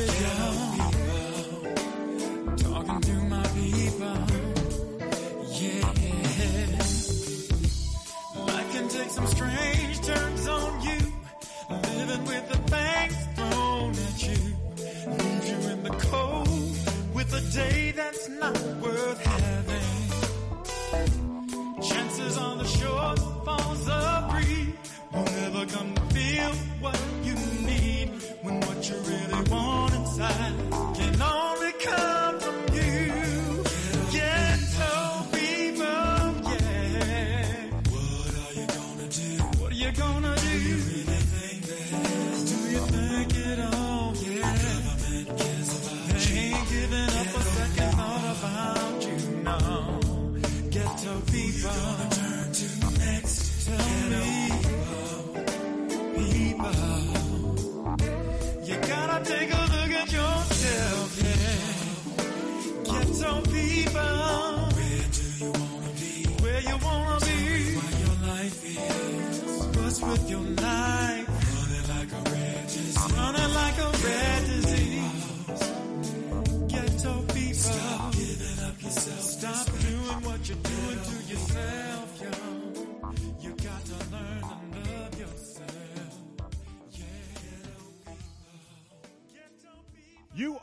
it.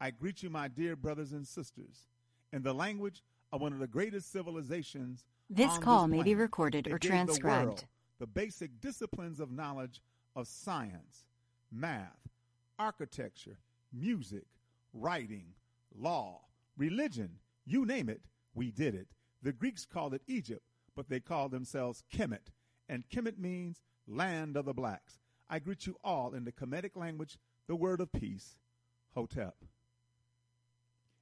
I greet you, my dear brothers and sisters, in the language of one of the greatest civilizations. This call may be recorded or gave the transcribed. world The basic disciplines of knowledge of science, math, architecture, music, writing, law, religion, you name it, we did it. The Greeks called it Egypt, but they called themselves Kemet, and Kemet means land of the blacks. I greet you all in the Kemetic language, the word of peace, Hotep.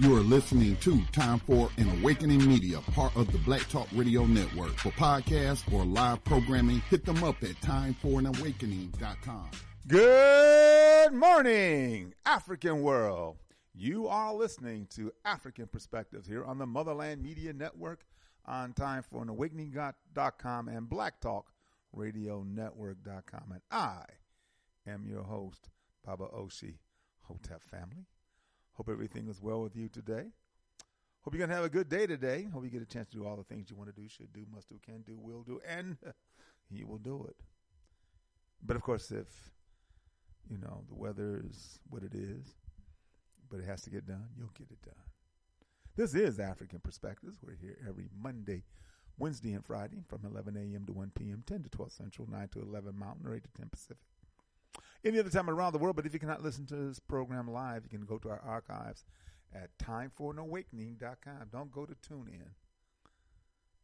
You are listening to Time for an Awakening Media, part of the Black Talk Radio Network. For podcasts or live programming, hit them up at timeforanawakening.com. Good morning, African world. You are listening to African Perspectives here on the Motherland Media Network on timeforanawakening.com and blacktalkradionetwork.com. And I am your host, Baba Oshi, Hotep family. Hope everything is well with you today. Hope you're going to have a good day today. Hope you get a chance to do all the things you want to do, should do, must do, can do, will do, and you will do it. But of course, if, you know, the weather is what it is, but it has to get done, you'll get it done. This is African Perspectives. We're here every Monday, Wednesday, and Friday from 11 a.m. to 1 p.m., 10 to 12 Central, 9 to 11 Mountain, or 8 to 10 Pacific. Any other time around the world, but if you cannot listen to this program live, you can go to our archives at timeforanawakening.com. Don't go to TuneIn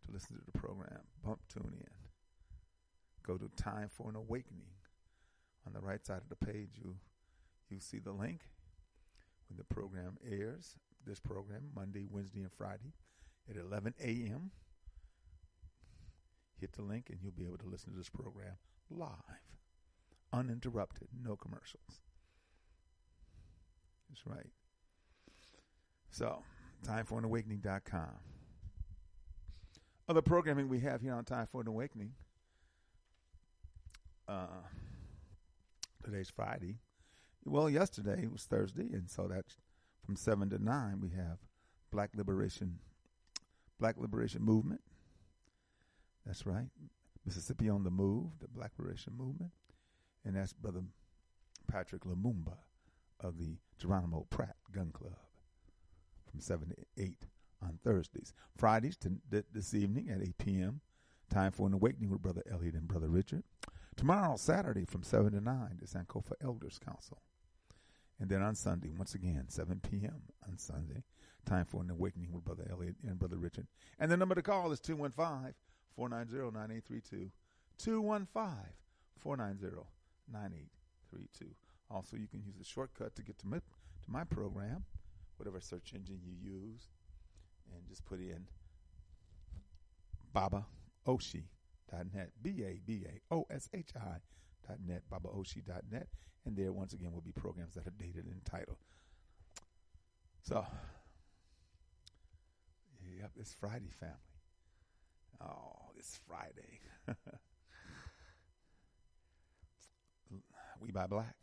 to listen to the program. Bump TuneIn. Go to Time for an Awakening. On the right side of the page, you you see the link when the program airs. This program Monday, Wednesday, and Friday at 11 a.m. Hit the link, and you'll be able to listen to this program live, uninterrupted, no commercials. That's right. So, timeforanawakening.com. Other programming we have here on Time for an Awakening. Uh, today's Friday. Well, yesterday was Thursday, and so that's from seven to nine. We have Black Liberation, Black Liberation Movement. That's right, Mississippi on the Move, the Black Liberation Movement, and that's Brother Patrick Lumumba of the Geronimo Pratt Gun Club from 7 to 8 on Thursdays. Fridays to th- this evening at 8 p.m. Time for an awakening with Brother Elliot and Brother Richard. Tomorrow, Saturday, from 7 to 9, the Sankofa Elders Council. And then on Sunday, once again, 7 p.m. on Sunday, time for an awakening with Brother Elliot and Brother Richard. And the number to call is 215 490 9832. 215 490 9832. Also, you can use the shortcut to get to my, to my program, whatever search engine you use, and just put in babaoshi.net, B A B A O S H I.net, babaoshi.net. And there, once again, will be programs that are dated and titled. So, yep, it's Friday, family. Oh, it's Friday. we buy black.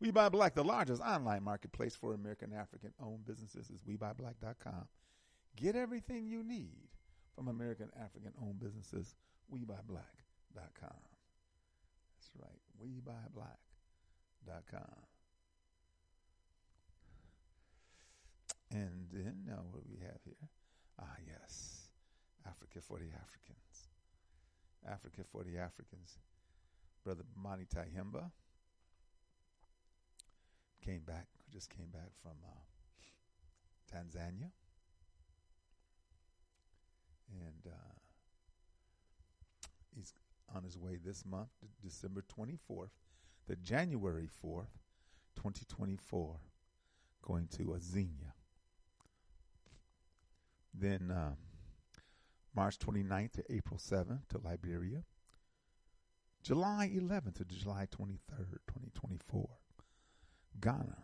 We Buy Black, the largest online marketplace for American African owned businesses, is WeBuyBlack.com. Get everything you need from American African owned businesses, WeBuyBlack.com. That's right, WeBuyBlack.com. And then, now what do we have here? Ah, yes, Africa for the Africans. Africa for the Africans. Brother Monty Tyehimba came back, just came back from uh, Tanzania. And uh, he's on his way this month, December 24th, the January 4th, 2024, going to Azania. Then um, March 29th to April 7th to Liberia. July 11th to July 23rd, 2024. Ghana.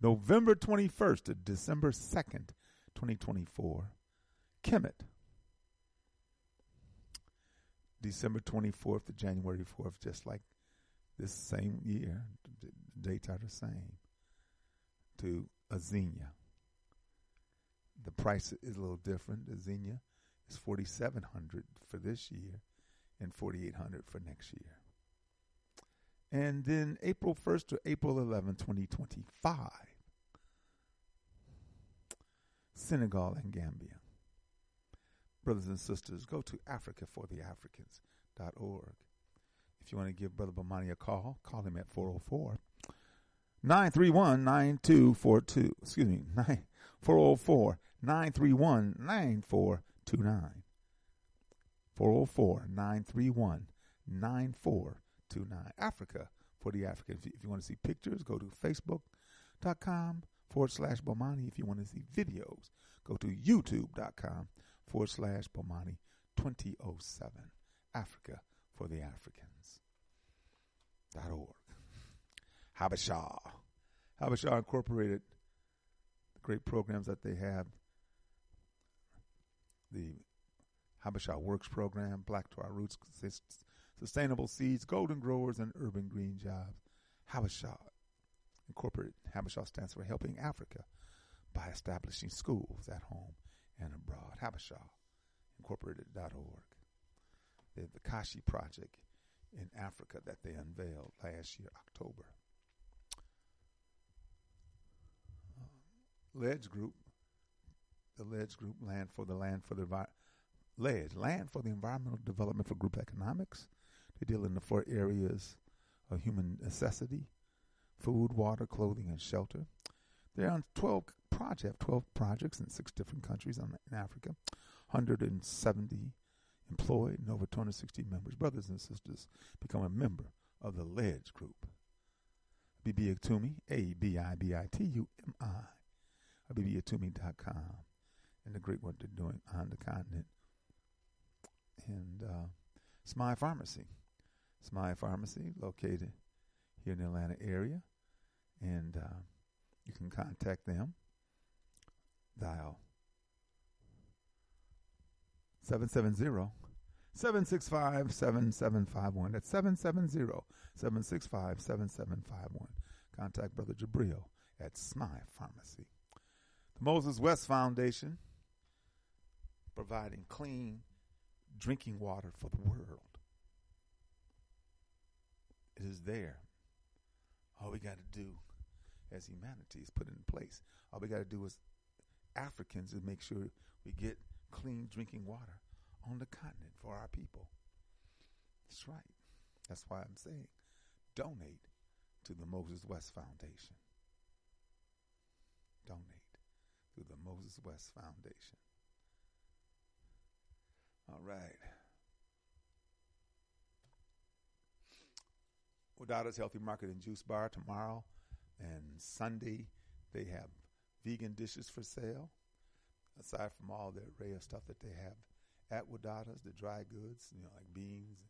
November 21st to December 2nd, 2024, Kemet. December 24th to January 4th, just like this same year, the dates are the same, to Azania. The price is a little different. Azania is 4700 for this year, and 4800 for next year. And then April 1st to April 11, 2025, Senegal and Gambia. Brothers and sisters, go to africafortheafricans.org. If you want to give Brother Bomani a call, call him at 404 931 9242. Excuse me, 404 931 9429. 404 931 9429. Africa for the Africans. If you want to see pictures, go to facebook.com forward slash Bomani. If you want to see videos, go to youtube.com forward slash Bomani 2007. Africa for the Africans. Dot org. Habesha. Habesha Incorporated, the great programs that they have. The Habesha Works program, Black to Our Roots, Sustainable Seeds, Golden Growers, and Urban Green Jobs. Habesha Incorporated. Habesha stands for Helping Africa by establishing schools at home and abroad. Habesha Incorporated.org. The, the Kashi Project in Africa that they unveiled last year, October. Uh, Ledge Group, the Ledge Group, Land for the Land for the Ledge, Land for the Environmental Development for Group Economics. They deal in the four areas of human necessity food, water, clothing, and shelter. They're on 12 project, 12 projects in six different countries in Africa, 170 employed and over 260 members. Brothers and sisters, become a member of the Ledge Group. Abibitumi, A B I B I T U M I, bibiatumi.com, and the great work they're doing on the continent. And uh, Smile Pharmacy. Smile Pharmacy, located here in the Atlanta area. And uh, you can contact them. Dial 770 765 7751. That's 770 765 7751. Contact Brother Jabril at Smile Pharmacy. The Moses West Foundation, providing clean drinking water for the world. It is there. All we got to do as humanity is put it in place. All we got to do as Africans is make sure we get clean drinking water on the continent for our people. That's right. That's why I'm saying donate to the Moses West Foundation. Donate to the Moses West Foundation. All right. Wadada's Healthy Market and Juice Bar tomorrow and Sunday. They have vegan dishes for sale. Aside from all the array of stuff that they have at Wadada's, the dry goods, you know, like beans and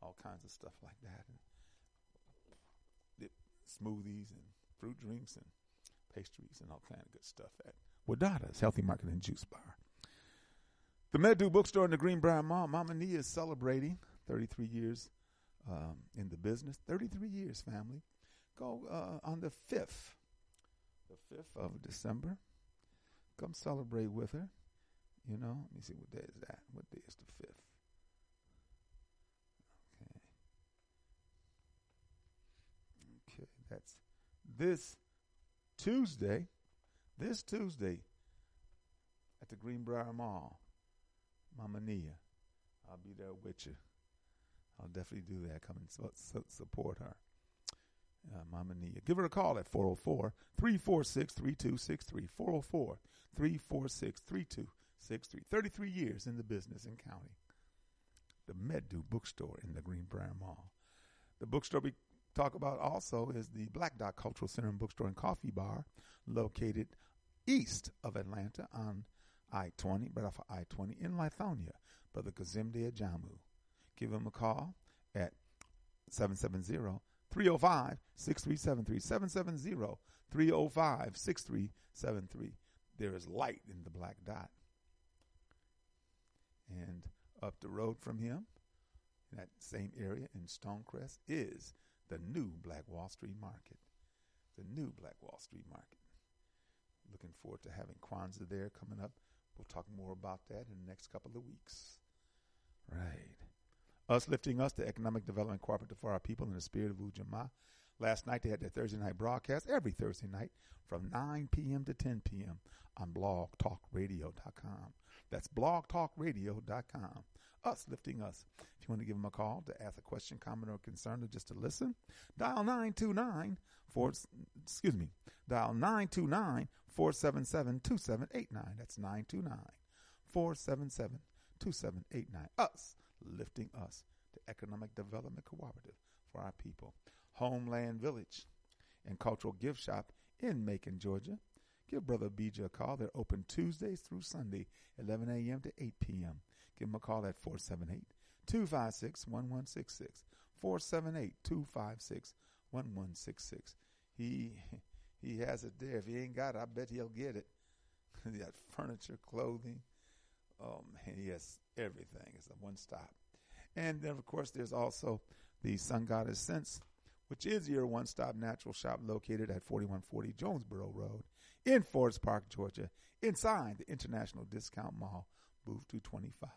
all kinds of stuff like that, and smoothies and fruit drinks and pastries and all kind of good stuff at Wadada's Healthy Market and Juice Bar. The Medu Bookstore in the Greenbriar Mall, Mama Nia is celebrating 33 years um, in the business. 33 years, family. Go uh, on the 5th, the 5th of December. Come celebrate with her. You know, let me see what day is that. What day is the 5th? Okay. Okay, that's this Tuesday. This Tuesday at the Greenbriar Mall. Mama Nia. I'll be there with you. I'll definitely do that. Come and su- su- support her. Uh, Mama Nia. Give her a call at 404 346 3263. 404 346 3263. 33 years in the business and county. The Medu Bookstore in the Greenbriar Mall. The bookstore we talk about also is the Black Dot Cultural Center and Bookstore and Coffee Bar, located east of Atlanta on I 20, right off of I 20 in Lithonia. Brother Kazimde Ajamu. Give him a call at 770 305 6373. 770 305 6373. There is light in the black dot. And up the road from him, in that same area in Stonecrest, is the new Black Wall Street Market. The new Black Wall Street Market. Looking forward to having Kwanzaa there coming up. We'll talk more about that in the next couple of weeks. Right. Us lifting us, the economic development cooperative for our people in the spirit of Ujamaa. Last night they had their Thursday night broadcast every Thursday night from 9 p.m. to 10 p.m. on blogtalkradio.com. That's blogtalkradio.com. Us lifting us. If you want to give them a call to ask a question, comment, or concern, or just to listen, dial 929 4, excuse me, dial 929 477 2789. That's 929 477 2789. Us lifting us, the economic development cooperative for our people. Homeland Village and Cultural Gift Shop in Macon, Georgia. Give Brother BJ a call. They're open Tuesdays through Sunday, 11 a.m. to 8 p.m. Give them a call at 478 256 1166. 478 256 1166. He he has it there. If he ain't got it, I bet he'll get it. he got furniture, clothing. Um, he has everything. It's a one stop. And then, of course, there's also the Sun Goddess Sense, which is your one stop natural shop located at 4140 Jonesboro Road in Forest Park, Georgia, inside the International Discount Mall, booth 225.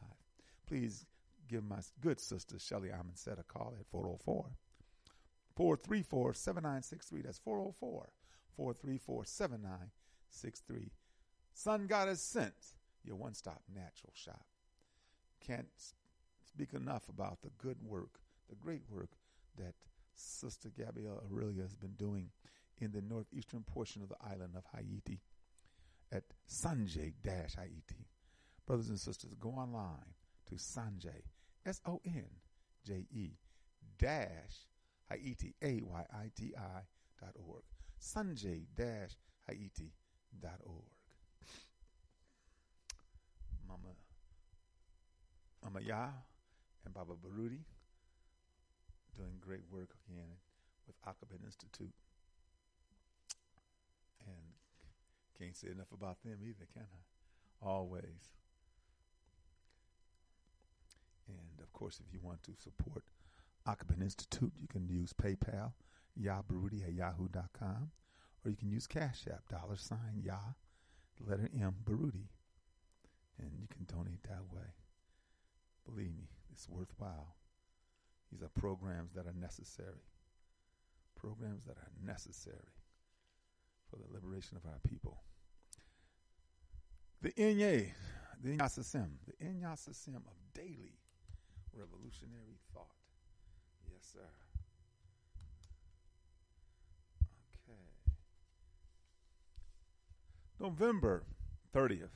Please give my good sister Shelly Amonset a call at 404 434 7963. That's 404 434 7963. Sun Goddess Sense, your one stop natural shop. Can't speak enough about the good work, the great work that Sister Gabrielle Aurelia has been doing in the northeastern portion of the island of Haiti at Sonje Haiti. Brothers and sisters, go online to Sonje, S O N J E dash Haiti, A Y I T I dot org. Sonje dash Haiti dot org. Mama, Mama Yah and Baba Baruti doing great work again with Akabit Institute. And can't say enough about them either, can I? Always. And of course, if you want to support Akabit Institute, you can use PayPal, yahbaruti at yahoo.com, or you can use Cash App, dollar sign Yah, letter M, Baruti. And you can donate that way. Believe me, it's worthwhile. These are programs that are necessary. Programs that are necessary for the liberation of our people. The Inye, the Inyasasim, the Inyasasim of daily revolutionary thought. Yes, sir. Okay. November 30th.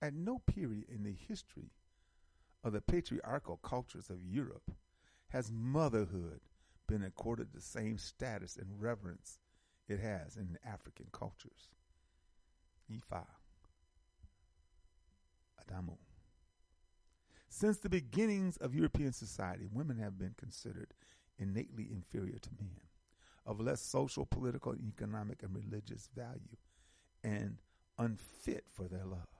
At no period in the history of the patriarchal cultures of Europe has motherhood been accorded the same status and reverence it has in African cultures. Ifa. Adamu. Since the beginnings of European society, women have been considered innately inferior to men, of less social, political, economic, and religious value, and unfit for their love.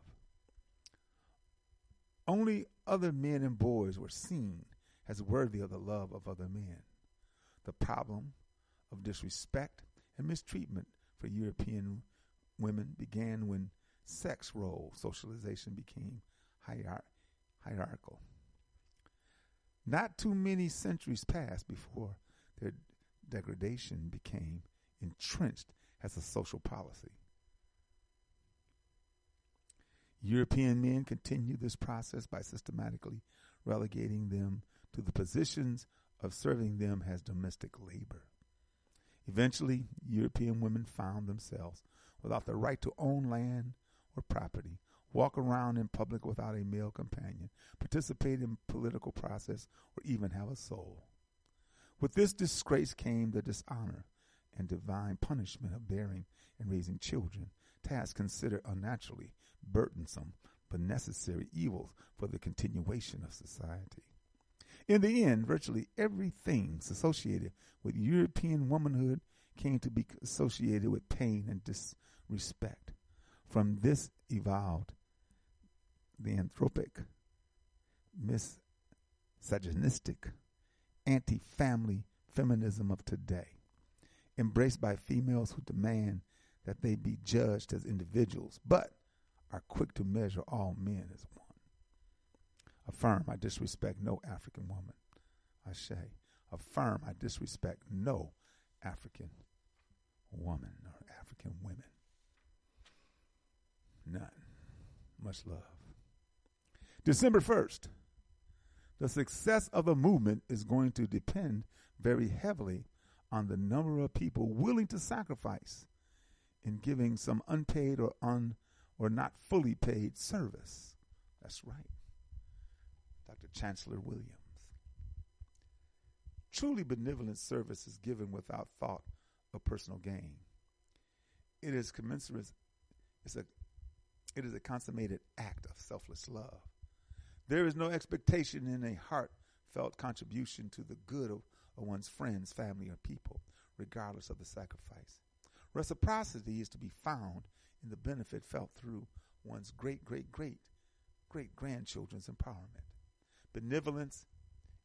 Only other men and boys were seen as worthy of the love of other men. The problem of disrespect and mistreatment for European women began when sex role socialization became hierarchical hierarchical. Not too many centuries passed before their degradation became entrenched as a social policy. European men continued this process by systematically relegating them to the positions of serving them as domestic labor. Eventually, European women found themselves without the right to own land or property, walk around in public without a male companion, participate in political process, or even have a soul. With this disgrace came the dishonor and divine punishment of bearing and raising children, tasks considered unnaturally burdensome but necessary evils for the continuation of society. In the end, virtually everything associated with European womanhood came to be associated with pain and disrespect. From this evolved the anthropic, misogynistic, anti family feminism of today, embraced by females who demand that they be judged as individuals, but are quick to measure all men as one. Affirm, I disrespect no African woman. I say, affirm, I disrespect no African woman or African women. None. Much love. December 1st. The success of a movement is going to depend very heavily on the number of people willing to sacrifice in giving some unpaid or un or not fully paid service. That's right. Dr. Chancellor Williams. Truly benevolent service is given without thought of personal gain. It is commensurate it's a it is a consummated act of selfless love. There is no expectation in a heartfelt contribution to the good of, of one's friends, family, or people, regardless of the sacrifice. Reciprocity is to be found in the benefit felt through one's great, great, great, great grandchildren's empowerment. Benevolence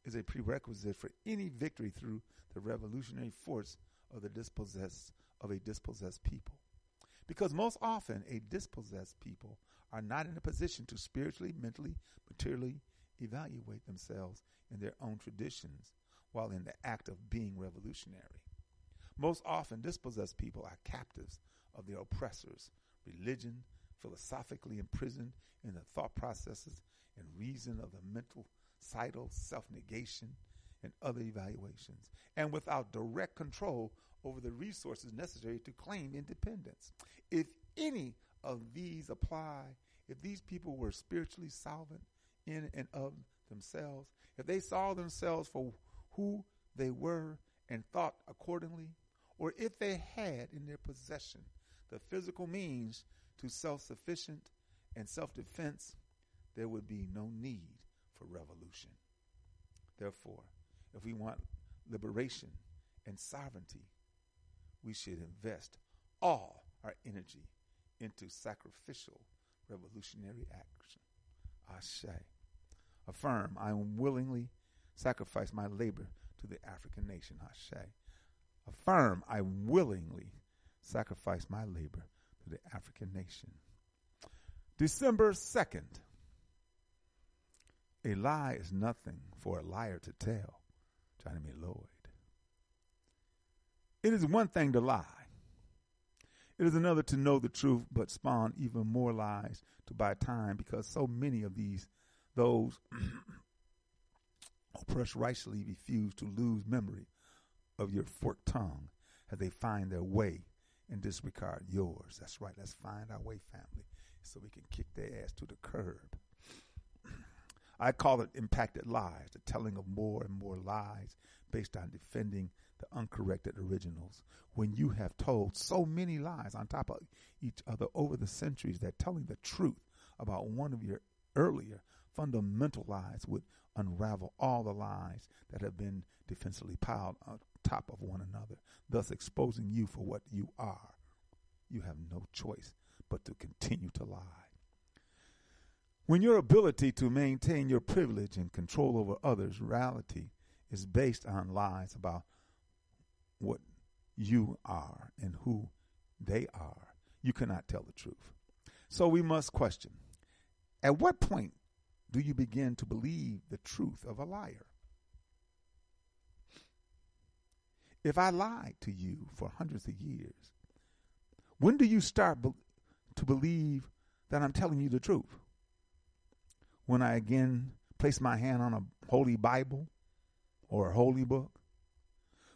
is a prerequisite for any victory through the revolutionary force of the dispossessed of a dispossessed people. Because most often a dispossessed people are not in a position to spiritually, mentally, materially evaluate themselves in their own traditions while in the act of being revolutionary. Most often, dispossessed people are captives of their oppressors, religion, philosophically imprisoned in the thought processes and reason of the mental, psycho, self negation, and other evaluations, and without direct control over the resources necessary to claim independence. If any of these apply, if these people were spiritually solvent in and of themselves, if they saw themselves for who they were and thought accordingly, or if they had in their possession the physical means to self sufficient and self defense, there would be no need for revolution. Therefore, if we want liberation and sovereignty, we should invest all our energy into sacrificial revolutionary action. Say, affirm, I willingly sacrifice my labor to the African nation. Say, affirm, I willingly sacrifice my labor to the African nation. December 2nd. A lie is nothing for a liar to tell. Johnny Lloyd. It is one thing to lie. It is another to know the truth, but spawn even more lies to buy time because so many of these, those oppressed rightfully refuse to lose memory of your forked tongue as they find their way and disregard yours. That's right. Let's find our way, family, so we can kick their ass to the curb. I call it impacted lies, the telling of more and more lies based on defending the uncorrected originals. When you have told so many lies on top of each other over the centuries that telling the truth about one of your earlier fundamental lies would unravel all the lies that have been defensively piled on top of one another, thus exposing you for what you are. You have no choice but to continue to lie. When your ability to maintain your privilege and control over others' reality is based on lies about what you are and who they are, you cannot tell the truth. So we must question at what point do you begin to believe the truth of a liar? If I lied to you for hundreds of years, when do you start be- to believe that I'm telling you the truth? When I again place my hand on a holy Bible or a holy book?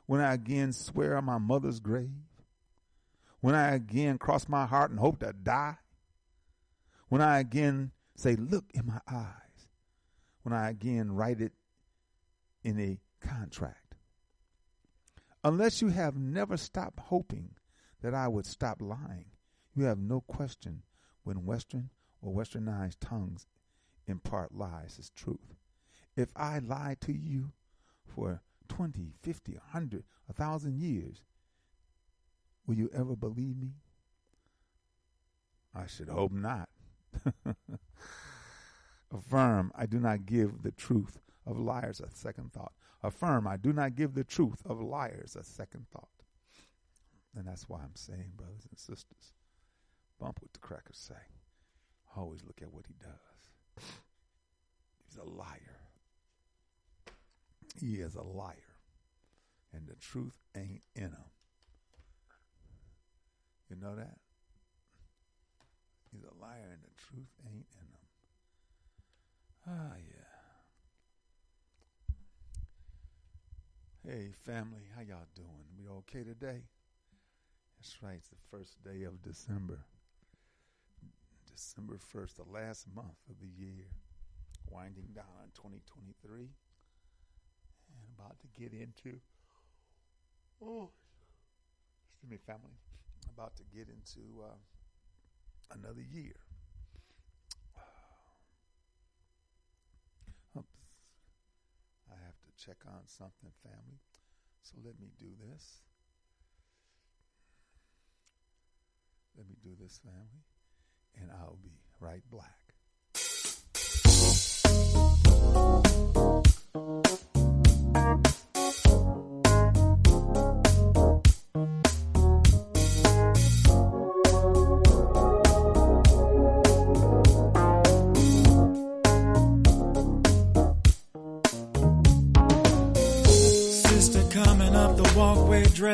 When I again swear on my mother's grave? When I again cross my heart and hope to die? When I again say, Look in my eyes? When I again write it in a contract? Unless you have never stopped hoping that I would stop lying, you have no question when Western or Westernized tongues impart lies as truth. If I lie to you for 20, 50, 100, 1,000 years, will you ever believe me? I should hope not. Affirm, I do not give the truth of liars a second thought. Affirm, I do not give the truth of liars a second thought. And that's why I'm saying, brothers and sisters, bump what the crackers say. Always look at what he does. He's a liar. He is a liar. And the truth ain't in him. You know that? He's a liar and the truth ain't in him. Ah, yeah. Hey, family, how y'all doing? We okay today? That's right. It's the first day of December. December 1st, the last month of the year. Winding down on 2023. About to get into, oh, excuse me, family. About to get into uh, another year. Oops. I have to check on something, family. So let me do this. Let me do this, family, and I'll be right black.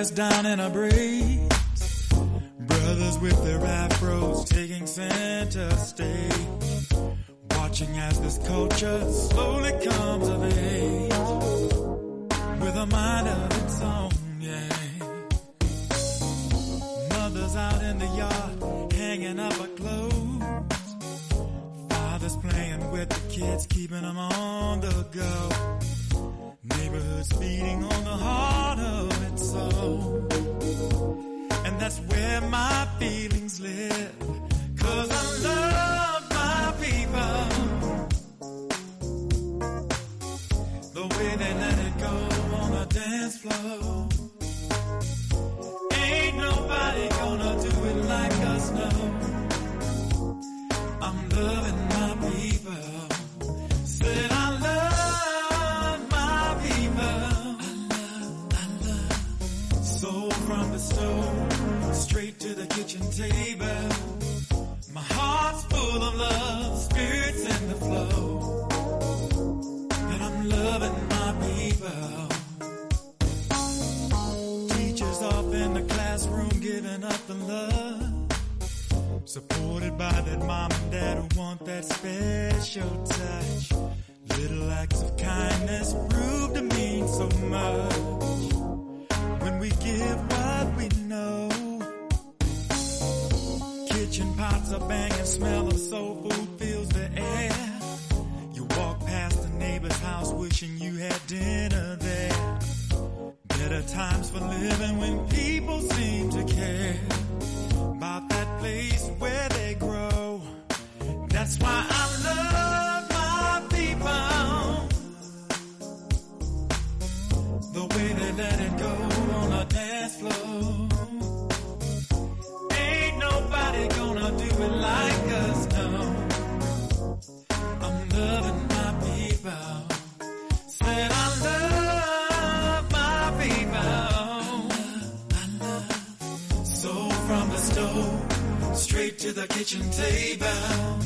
Dressed down in a braid. Brothers with their afros taking center stage. Watching as this culture slowly comes of age. With a mind of its own, yeah. Mothers out in the yard hanging up her clothes. Fathers playing with the kids, keeping them on the go. Neighborhoods feeding on the heart of its soul. And that's where my feelings live. Table. My heart's full of love, spirits in the flow. And I'm loving my people. Teachers up in the classroom giving up the love. Supported by that mom and dad who want that special touch. Little acts of kindness prove to mean so much. When we give what we know. Kitchen pots are banging, smell of soul food fills the air. You walk past the neighbor's house wishing you had dinner there. Better times for living when people seem to care about that place where they grow. That's why I love my people. The way they let it go the kitchen table.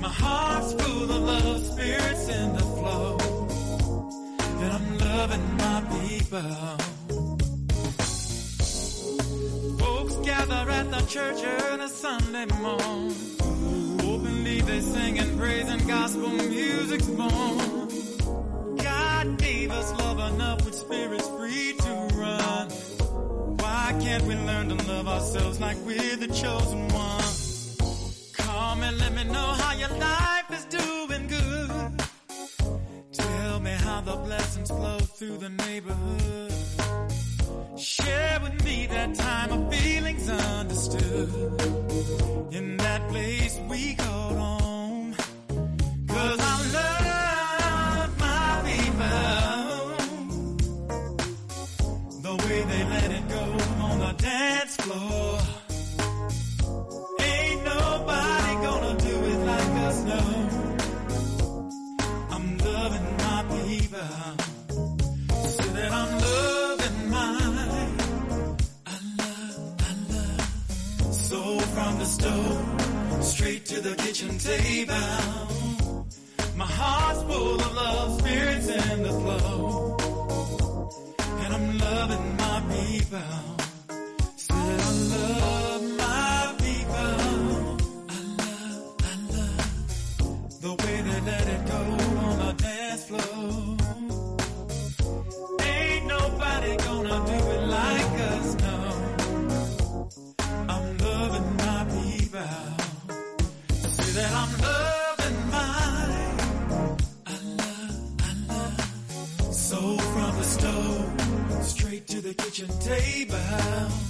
My heart's full of love, spirits in the flow. And I'm loving my people. Folks gather at the church on a Sunday morning. Openly they sing and praise and gospel music's born. God gave us love enough with spirits free to run. Why can't we learn to love ourselves like we're the chosen ones? Come and let me know how your life is doing good. Tell me how the blessings flow through the neighborhood. Share with me that time of feelings understood. In that place we call home. Cause I floor. Ain't nobody gonna do it like us, no. I'm loving my people. So that I'm loving mine. I love, I love. So from the stove straight to the kitchen table. My heart's full of love, spirits in the flow. And I'm loving my people. So from the stove straight to the kitchen table.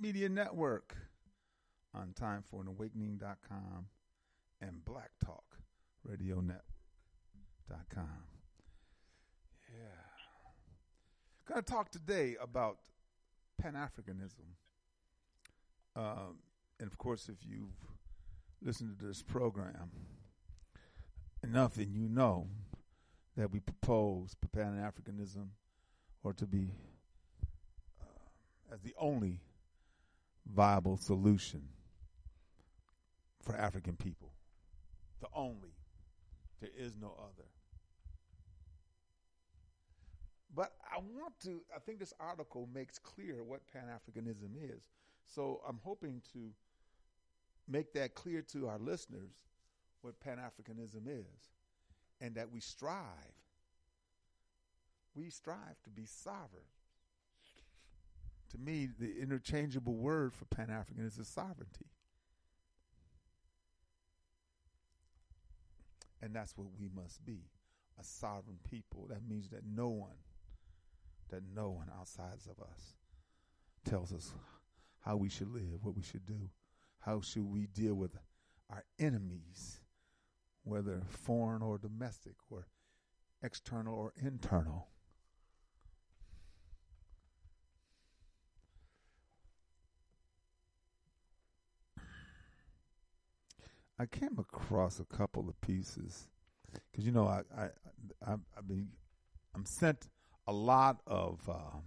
Media Network on timeforanawakening.com and Black Talk Radio Network.com. Yeah. Going to talk today about Pan Africanism. Um, and of course, if you've listened to this program, enough and you know that we propose Pan Africanism or to be uh, as the only viable solution for African people. The only. There is no other. But I want to, I think this article makes clear what Pan Africanism is. So I'm hoping to make that clear to our listeners what Pan Africanism is and that we strive. We strive to be sovereign. To me, the interchangeable word for Pan Africanism is sovereignty. And that's what we must be a sovereign people. That means that no one, that no one outside of us tells us how we should live, what we should do, how should we deal with our enemies, whether foreign or domestic, or external or internal. I came across a couple of pieces because you know I I I I've been I'm sent a lot of uh,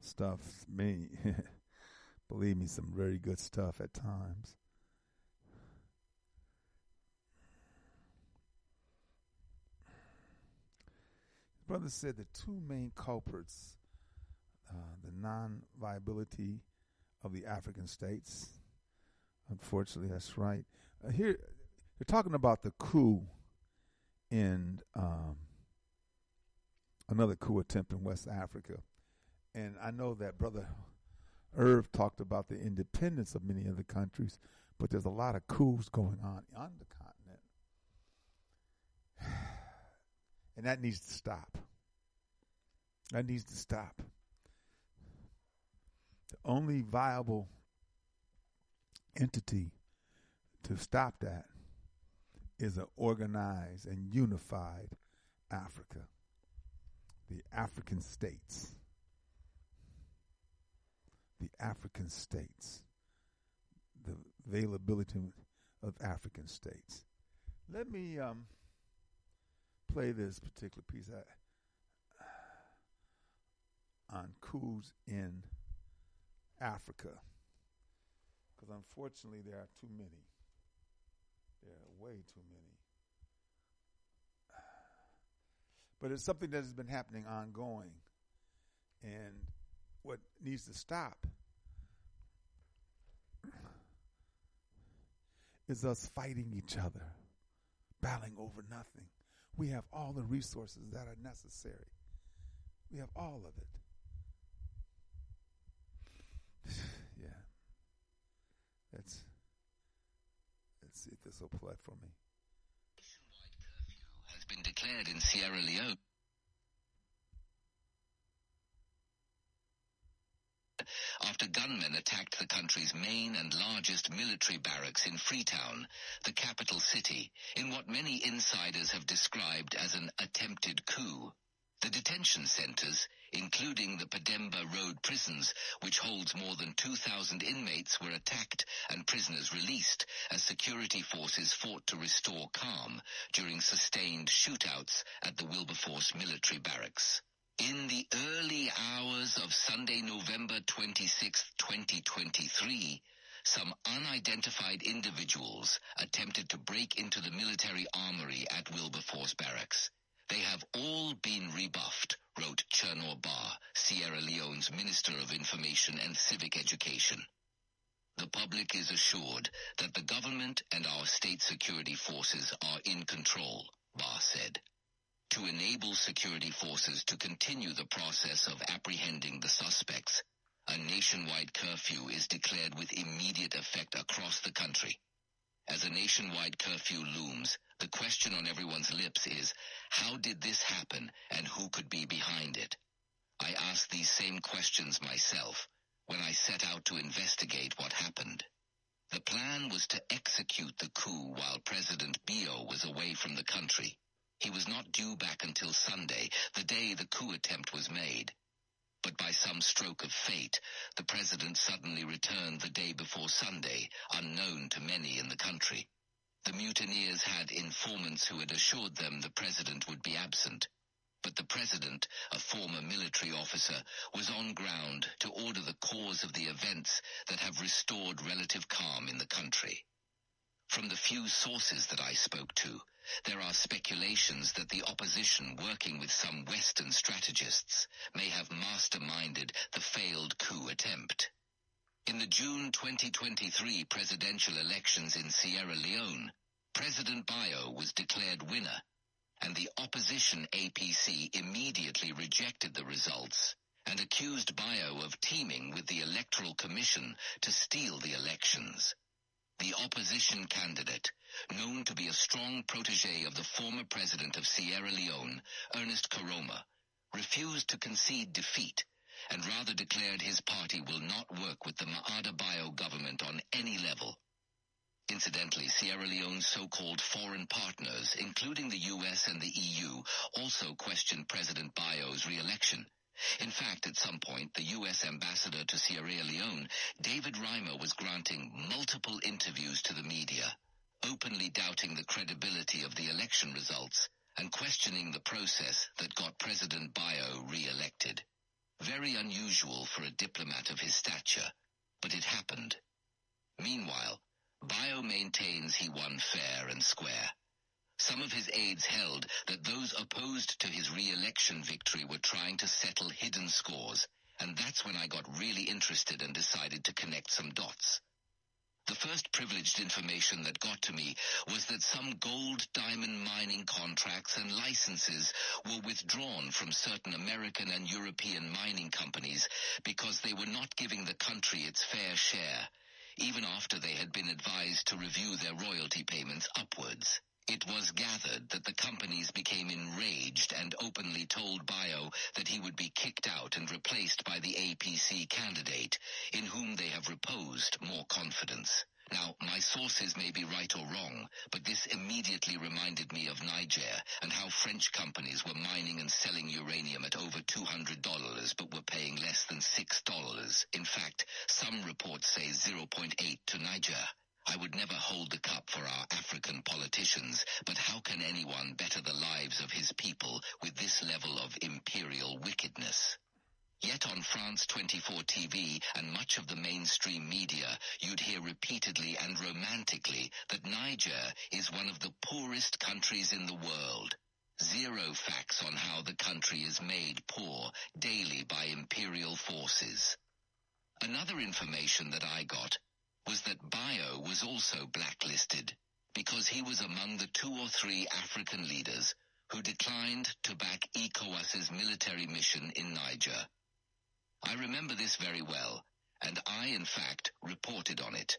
stuff. Me, believe me, some very good stuff at times. Brother said the two main culprits, uh, the non-viability of the African states. Unfortunately, that's right. Uh, here, they're talking about the coup in um, another coup attempt in West Africa, and I know that Brother Irv talked about the independence of many of the countries, but there's a lot of coups going on on the continent, and that needs to stop. That needs to stop. The only viable entity to stop that is an organized and unified Africa, the African states. The African states, the availability of African states. Let me um, play this particular piece I, on coups in Africa because unfortunately there are too many. There are way too many. But it's something that has been happening ongoing. And what needs to stop is us fighting each other, battling over nothing. We have all the resources that are necessary. We have all of it. Let's let's see if this will play for me. Nationwide curfew has been declared in Sierra Leone. after gunmen attacked the country's main and largest military barracks in Freetown, the capital city, in what many insiders have described as an attempted coup. The detention centers, including the Pademba Road prisons, which holds more than 2,000 inmates, were attacked and prisoners released as security forces fought to restore calm during sustained shootouts at the Wilberforce military barracks. In the early hours of Sunday, November 26, 2023, some unidentified individuals attempted to break into the military armory at Wilberforce barracks. They have all been rebuffed, wrote Chernor Bah, Sierra Leone's Minister of Information and Civic Education. The public is assured that the government and our state security forces are in control, Bah said. To enable security forces to continue the process of apprehending the suspects, a nationwide curfew is declared with immediate effect across the country. As a nationwide curfew looms, the question on everyone's lips is, how did this happen and who could be behind it? I asked these same questions myself when I set out to investigate what happened. The plan was to execute the coup while President Bio was away from the country. He was not due back until Sunday, the day the coup attempt was made. But by some stroke of fate, the president suddenly returned the day before Sunday, unknown to many in the country. The mutineers had informants who had assured them the president would be absent. But the president, a former military officer, was on ground to order the cause of the events that have restored relative calm in the country. From the few sources that I spoke to, there are speculations that the opposition working with some Western strategists may have masterminded the failed coup attempt. In the June 2023 presidential elections in Sierra Leone, President Bio was declared winner, and the opposition APC immediately rejected the results and accused Bio of teaming with the Electoral Commission to steal the elections. The opposition candidate, known to be a strong protege of the former president of Sierra Leone, Ernest Koroma, refused to concede defeat and rather declared his party will not work with the Maada Bio government on any level. Incidentally, Sierra Leone's so-called foreign partners, including the US and the EU, also questioned President Bio's re-election. In fact, at some point, the U.S. ambassador to Sierra Leone, David Reimer, was granting multiple interviews to the media, openly doubting the credibility of the election results and questioning the process that got President Bio re-elected. Very unusual for a diplomat of his stature, but it happened. Meanwhile, Bio maintains he won fair and square. Some of his aides held that those opposed to his re-election victory were trying to settle hidden scores, and that's when I got really interested and decided to connect some dots. The first privileged information that got to me was that some gold diamond mining contracts and licenses were withdrawn from certain American and European mining companies because they were not giving the country its fair share, even after they had been advised to review their royalty payments upwards. It was gathered that the companies became enraged and openly told Bio that he would be kicked out and replaced by the APC candidate, in whom they have reposed more confidence. Now, my sources may be right or wrong, but this immediately reminded me of Niger and how French companies were mining and selling uranium at over $200 but were paying less than $6. In fact, some reports say 0.8 to Niger. I would never hold the cup for our African politicians, but how can anyone better the lives of his people with this level of imperial wickedness? Yet on France 24 TV and much of the mainstream media, you'd hear repeatedly and romantically that Niger is one of the poorest countries in the world. Zero facts on how the country is made poor daily by imperial forces. Another information that I got was that Bio was also blacklisted because he was among the two or three African leaders who declined to back ECOWAS's military mission in Niger. I remember this very well, and I, in fact, reported on it.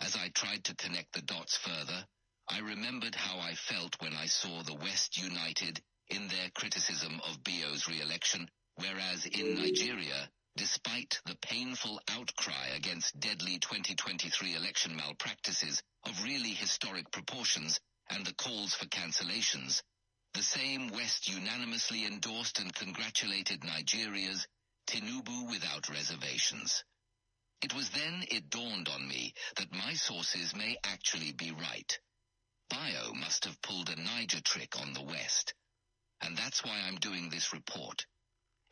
As I tried to connect the dots further, I remembered how I felt when I saw the West united in their criticism of Bio's re-election, whereas in Nigeria, despite the painful outcry against deadly 2023 election malpractices of really historic proportions and the calls for cancellations, the same West unanimously endorsed and congratulated Nigeria's Tinubu without reservations. It was then it dawned on me that my sources may actually be right. Bio must have pulled a Niger trick on the West. And that's why I'm doing this report.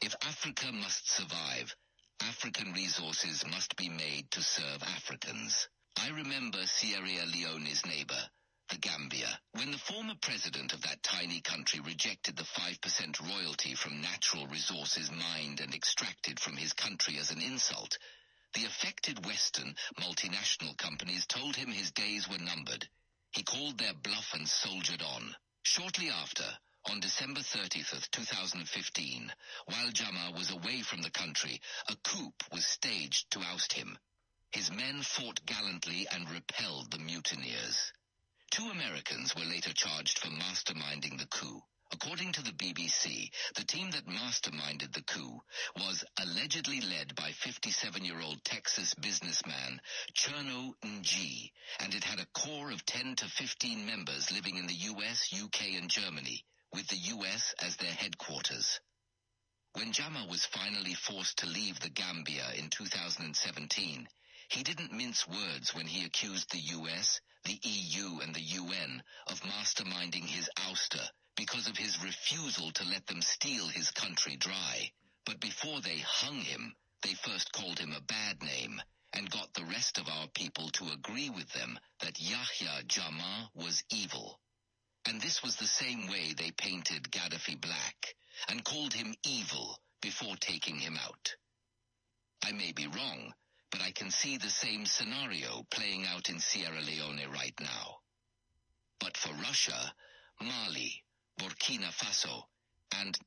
If Africa must survive, African resources must be made to serve Africans. I remember Sierra Leone's neighbor, the Gambia, when the former president of that tiny country rejected the 5% royalty from natural resources mined and extracted from his country as an insult, the affected Western multinational companies told him his days were numbered. He called their bluff and soldiered on. Shortly after, on December 30th, 2015, while Jammeh was away from the country, a coup was staged to oust him. His men fought gallantly and repelled the mutineers. Two Americans were later charged for masterminding the coup. According to the BBC, the team that masterminded the coup was allegedly led by 57-year-old Texas businessman Cherno Njie, and it had a core of 10 to 15 members living in the US, UK, and Germany, with the US as their headquarters. When Jammeh was finally forced to leave the Gambia in 2017, he didn't mince words when he accused the US, the EU, and the UN of masterminding his ouster because of his refusal to let them steal his country dry. But before they hung him, they first called him a bad name and got the rest of our people to agree with them that Yahya Jammeh was evil. And this was the same way they painted Gaddafi black and called him evil before taking him out. I may be wrong, but I can see the same scenario playing out in Sierra Leone right now. But for Russia, Mali, Burkina Faso, and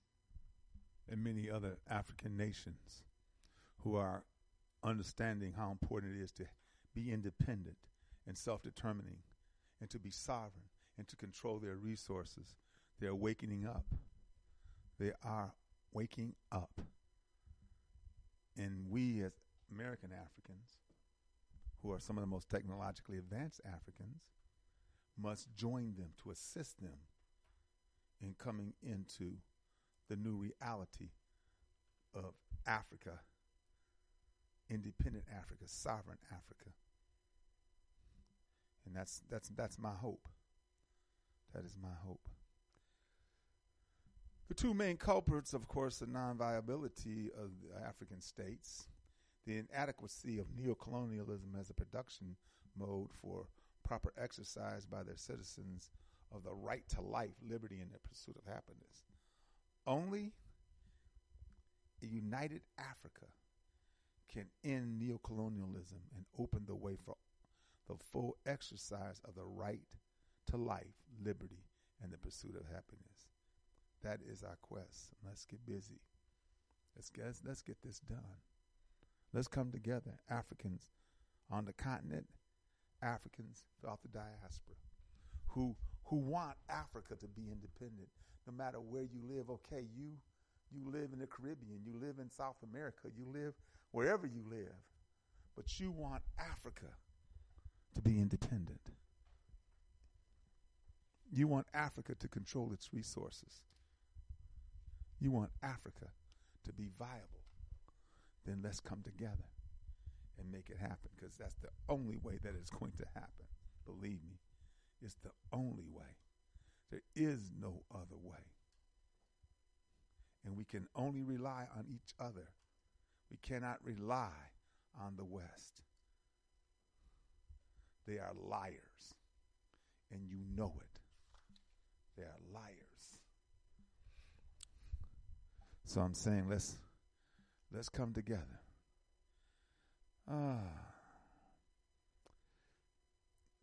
and many other African nations who are understanding how important it is to be independent and self determining and to be sovereign and to control their resources. They're waking up. They are waking up. And we, as American Africans, who are some of the most technologically advanced Africans, must join them to assist them in coming into the new reality of Africa, independent Africa, sovereign Africa. And that's that's that's my hope. That is my hope. The two main culprits, of course, the non-viability of the African states, the inadequacy of neocolonialism as a production mode for proper exercise by their citizens of the right to life, liberty, and the pursuit of happiness. Only a united Africa can end neocolonialism and open the way for the full exercise of the right to life, liberty, and the pursuit of happiness. That is our quest. Let's get busy. Let's get, let's get this done. Let's come together, Africans on the continent, Africans throughout the diaspora, who who want Africa to be independent, no matter where you live. Okay, you you live in the Caribbean, you live in South America, you live wherever you live, but you want Africa to be independent. You want Africa to control its resources. You want Africa to be viable. Then let's come together and make it happen because that's the only way that it's going to happen. Believe me, it's the only way. There is no other way. And we can only rely on each other. We cannot rely on the West. They are liars, and you know it. They are liars. So I'm saying let's let's come together. Ah.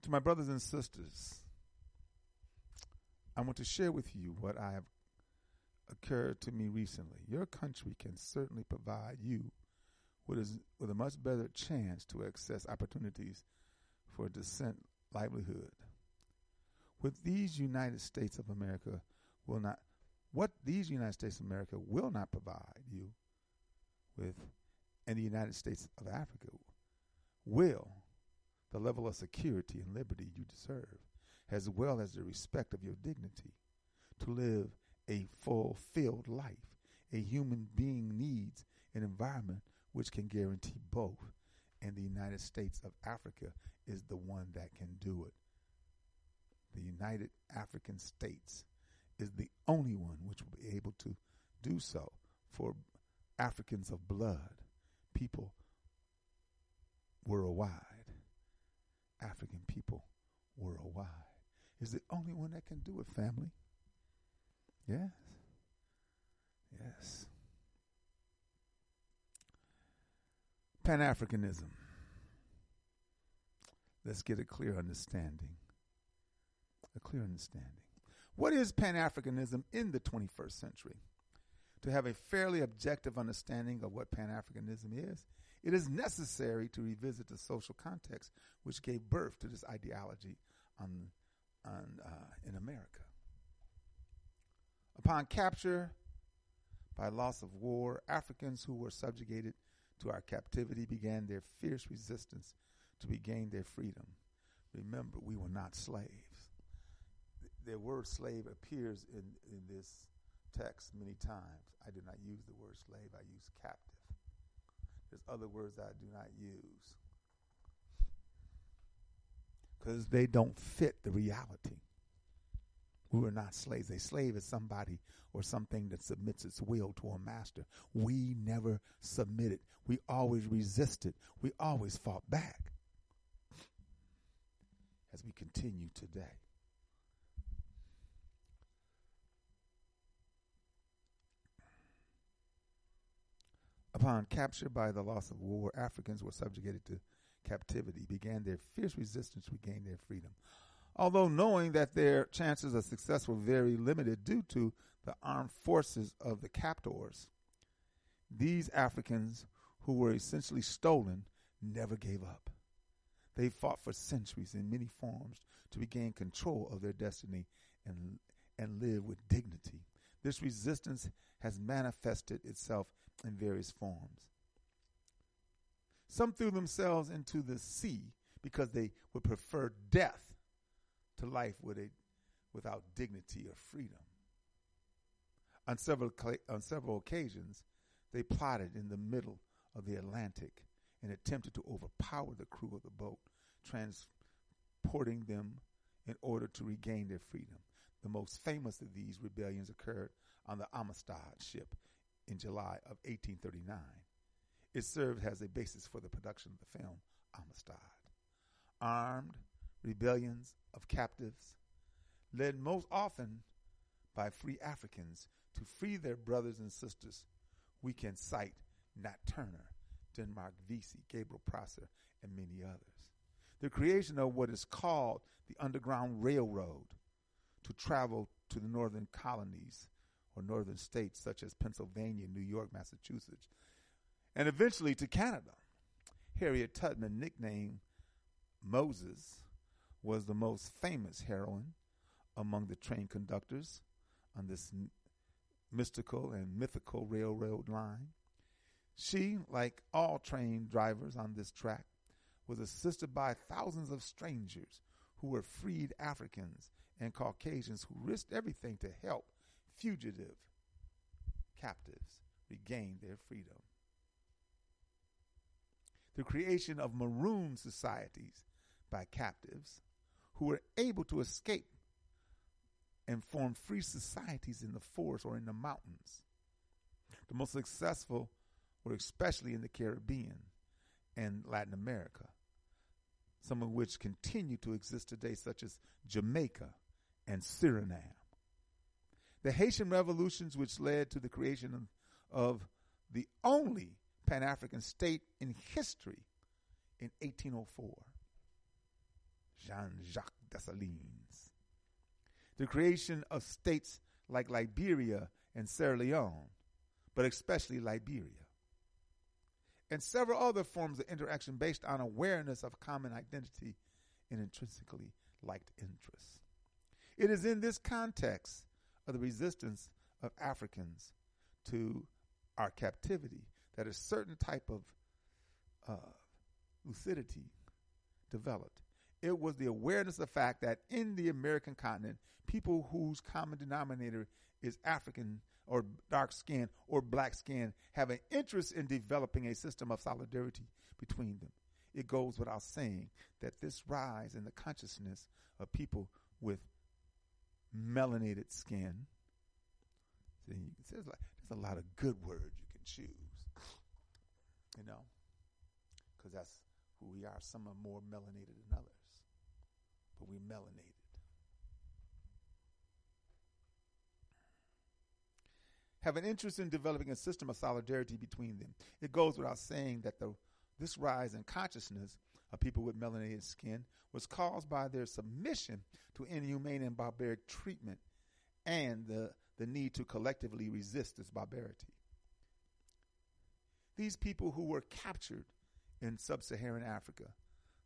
To my brothers and sisters, I want to share with you what I have occurred to me recently. Your country can certainly provide you with a, with a much better chance to access opportunities for a decent livelihood. With these United States of America will not what these United States of America will not provide you with and the United States of Africa will the level of security and liberty you deserve, as well as the respect of your dignity, to live a fulfilled life. A human being needs an environment which can guarantee both, and the United States of Africa is the one that can do it. The United African States is the only one which will be able to do so for Africans of blood, people worldwide, African people worldwide. Is the only one that can do it, family. Yes. Yes. Pan Africanism. Let's get a clear understanding. A clear understanding. What is Pan Africanism in the 21st century? To have a fairly objective understanding of what Pan Africanism is, it is necessary to revisit the social context which gave birth to this ideology on, on, uh, in America. Upon capture by loss of war, Africans who were subjugated to our captivity began their fierce resistance to regain their freedom. Remember, we were not slaves. The word slave appears in, in this text many times. I do not use the word slave, I use captive. There's other words that I do not use because they don't fit the reality. We were not slaves. A slave is somebody or something that submits its will to a master. We never submitted. We always resisted. We always fought back. As we continue today. Upon capture by the loss of war, Africans were subjugated to captivity, began their fierce resistance to regain their freedom. Although knowing that their chances of success were very limited due to the armed forces of the captors, these Africans who were essentially stolen never gave up. They fought for centuries in many forms to regain control of their destiny and, and live with dignity. This resistance has manifested itself in various forms. Some threw themselves into the sea because they would prefer death to life with a, without dignity or freedom. On several, on several occasions, they plotted in the middle of the Atlantic and attempted to overpower the crew of the boat, transporting them in order to regain their freedom. The most famous of these rebellions occurred on the Amistad ship in July of 1839. It served as a basis for the production of the film Amistad. Armed rebellions of captives, led most often by free Africans to free their brothers and sisters, we can cite Nat Turner, Denmark Vesey, Gabriel Prosser, and many others. The creation of what is called the Underground Railroad to travel to the northern colonies or northern states such as Pennsylvania, New York, Massachusetts, and eventually to Canada. Harriet Tubman, nicknamed Moses, was the most famous heroine among the train conductors on this mystical and mythical railroad line. She, like all train drivers on this track, was assisted by thousands of strangers who were freed Africans and Caucasians who risked everything to help fugitive captives regain their freedom. The creation of maroon societies by captives who were able to escape and form free societies in the forest or in the mountains. The most successful were especially in the Caribbean and Latin America, some of which continue to exist today, such as Jamaica and Suriname. The Haitian revolutions, which led to the creation of, the only Pan African state in history in 1804. Jean Jacques Dessalines. The creation of states like Liberia and Sierra Leone, but especially Liberia. And several other forms of interaction based on awareness of common identity and intrinsically liked interests. It is in this context of the resistance of Africans to our captivity that a certain type of uh, lucidity developed. It was the awareness of the fact that in the American continent, people whose common denominator is African or dark skin or black skin have an interest in developing a system of solidarity between them. It goes without saying that this rise in the consciousness of people with melanated skin. See, there's, like, there's a lot of good words you can choose, you know, because that's who we are. Some are more melanated than others, but we're melanated. Have an interest in developing a system of solidarity between them. It goes without saying that the this rise in consciousness of people with melanated skin was caused by their submission to inhumane and barbaric treatment and the, the need to collectively resist this barbarity. These people who were captured in sub Saharan Africa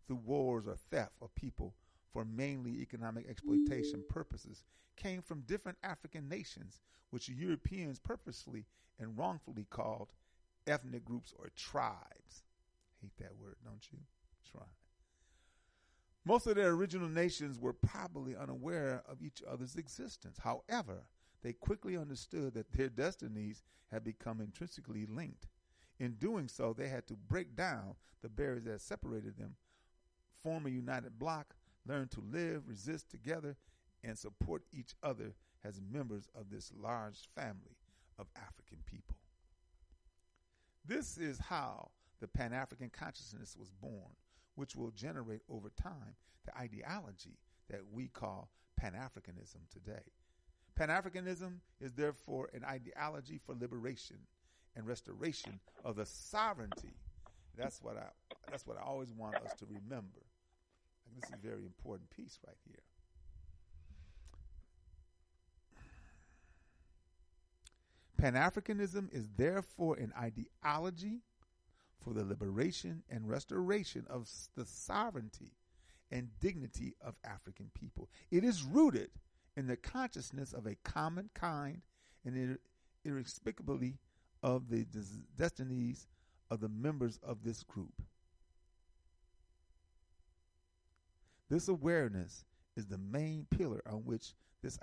through wars or theft of people for mainly economic exploitation purposes came from different African nations, which Europeans purposely and wrongfully called ethnic groups or tribes. Hate that word, don't you? Most of their original nations were probably unaware of each other's existence. However, they quickly understood that their destinies had become intrinsically linked. In doing so, they had to break down the barriers that separated them, form a united block, learn to live, resist together, and support each other as members of this large family of African people. This is how the Pan African consciousness was born, which will generate over time the ideology that we call Pan Africanism today. Pan Africanism is therefore an ideology for liberation and restoration of the sovereignty. That's what I that's what I always want us to remember. this is a very important piece right here. Pan Africanism is therefore an ideology for the liberation and restoration of the sovereignty and dignity of African people. It is rooted in the consciousness of a common kind and inexplicably of the destinies of the members of this group. This awareness is the main pillar on which this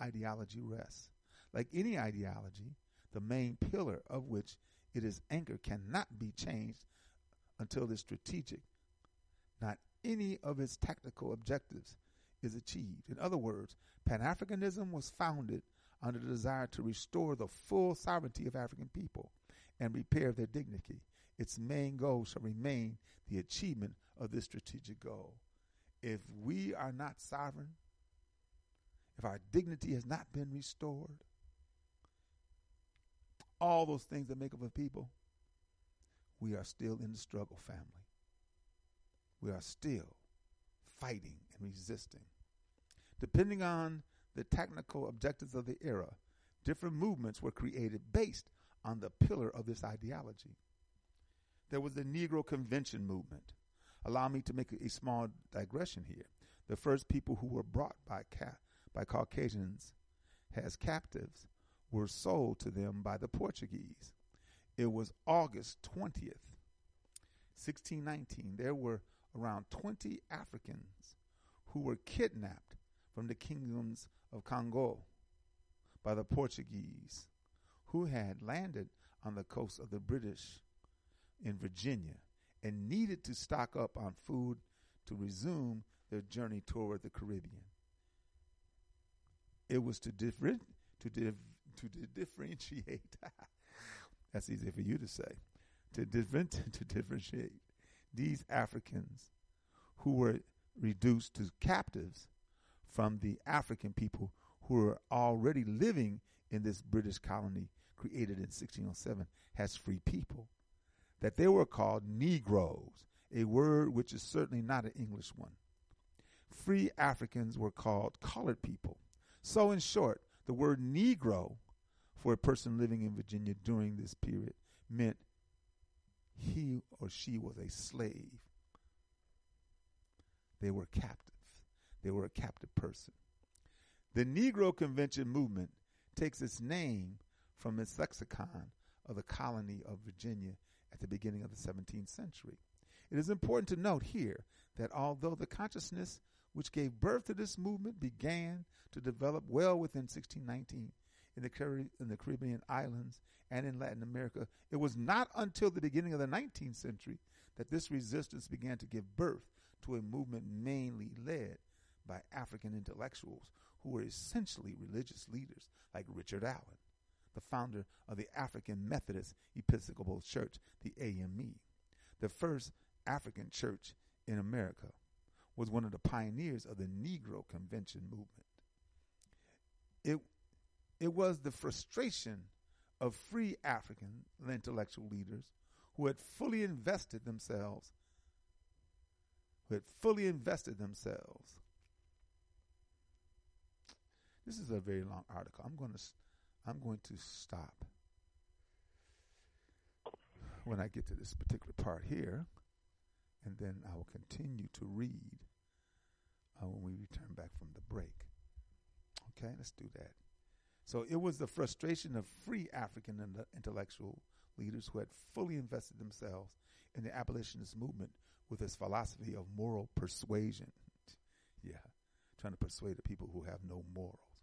ideology rests. Like any ideology, the main pillar of which it is anchored cannot be changed until it's strategic, not any of its tactical objectives, is achieved. In other words, Pan Africanism was founded on the desire to restore the full sovereignty of African people and repair their dignity. Its main goal shall remain the achievement of this strategic goal. If we are not sovereign, if our dignity has not been restored, all those things that make up a people, we are still in the struggle, family. We are still fighting and resisting. Depending on the technical objectives of the era, different movements were created based on the pillar of this ideology. There was the Negro Convention movement. Allow me to make a small digression here. The first people who were brought by, ca- by Caucasians as captives were sold to them by the Portuguese. It was August 20th, 1619. There were around 20 Africans who were kidnapped from the kingdoms of Congo by the Portuguese, who had landed on the coast of the British in Virginia and needed to stock up on food to resume their journey toward the Caribbean. It was to, different, to to differentiate. That's easy for you to say. To, different, to differentiate these Africans who were reduced to captives from the African people who were already living in this British colony created in 1607 as free people. That they were called Negroes, a word which is certainly not an English one. Free Africans were called colored people. So, in short, the word Negro for a person living in Virginia during this period meant he or she was a slave. They were captive. They were a captive person. The Negro Convention movement takes its name from its lexicon of the colony of Virginia at the beginning of the 17th century. It is important to note here that although the consciousness which gave birth to this movement began to develop well within 1619 in the, Car- in the Caribbean islands and in Latin America, it was not until the beginning of the 19th century that this resistance began to give birth to a movement mainly led by African intellectuals who were essentially religious leaders like Richard Allen, the founder of the African Methodist Episcopal Church, the AME, the first African church in America, was one of the pioneers of the Negro Convention movement. It, it was the frustration of free African intellectual leaders who had fully invested themselves, who had fully invested themselves. This is a very long article. I'm going to I'm going to stop when I get to this particular part here, and then I will continue to read uh, when we return back from the break. Okay, let's do that. So it was the frustration of free African intellectual leaders who had fully invested themselves in the abolitionist movement with its philosophy of moral persuasion. yeah, trying to persuade the people who have no morals.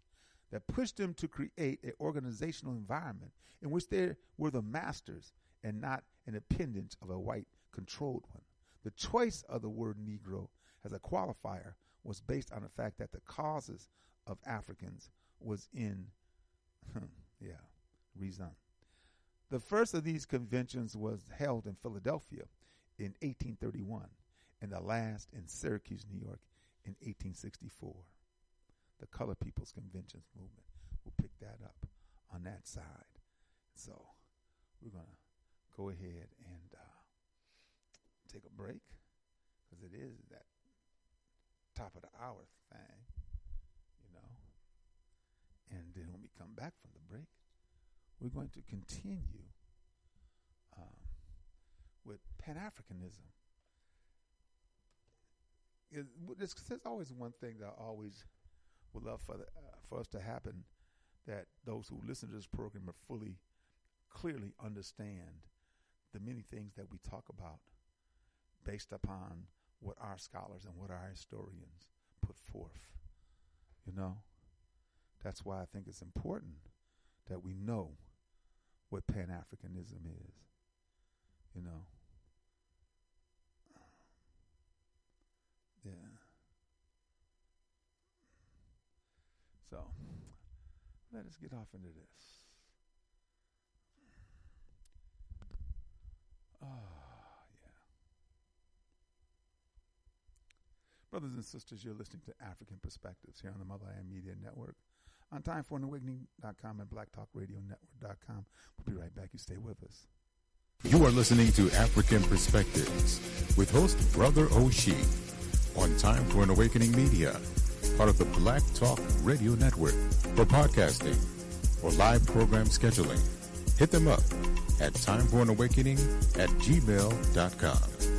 That pushed them to create an organizational environment in which they were the masters and not an appendage of a white controlled one. The choice of the word Negro as a qualifier was based on the fact that the causes of Africans was in, yeah, reason. The first of these conventions was held in Philadelphia in 1831 and the last in Syracuse, New York in 1864. The Color People's Conventions movement will pick that up on that side. So we're going to go ahead and uh, take a break because it is that top of the hour thing. And then when we come back from the break, we're going to continue um, with Pan Africanism. There's, always one thing that I always would love for, the, uh, for us to happen that those who listen to this program are fully, clearly understand the many things that we talk about based upon what our scholars and what our historians put forth. You know? That's why I think it's important that we know what Pan Africanism is. You know? Yeah. So, let us get off into this. Oh, yeah. Brothers and sisters, you're listening to African Perspectives here on the Motherland Media Network on timeforanawakening.com and blacktalkradionetwork.com. We'll be right back. You stay with us. You are listening to African Perspectives with host Brother Oshi on Time for an Awakening Media, part of the Black Talk Radio Network. For podcasting or live program scheduling, hit them up at timeforanawakening at gmail.com.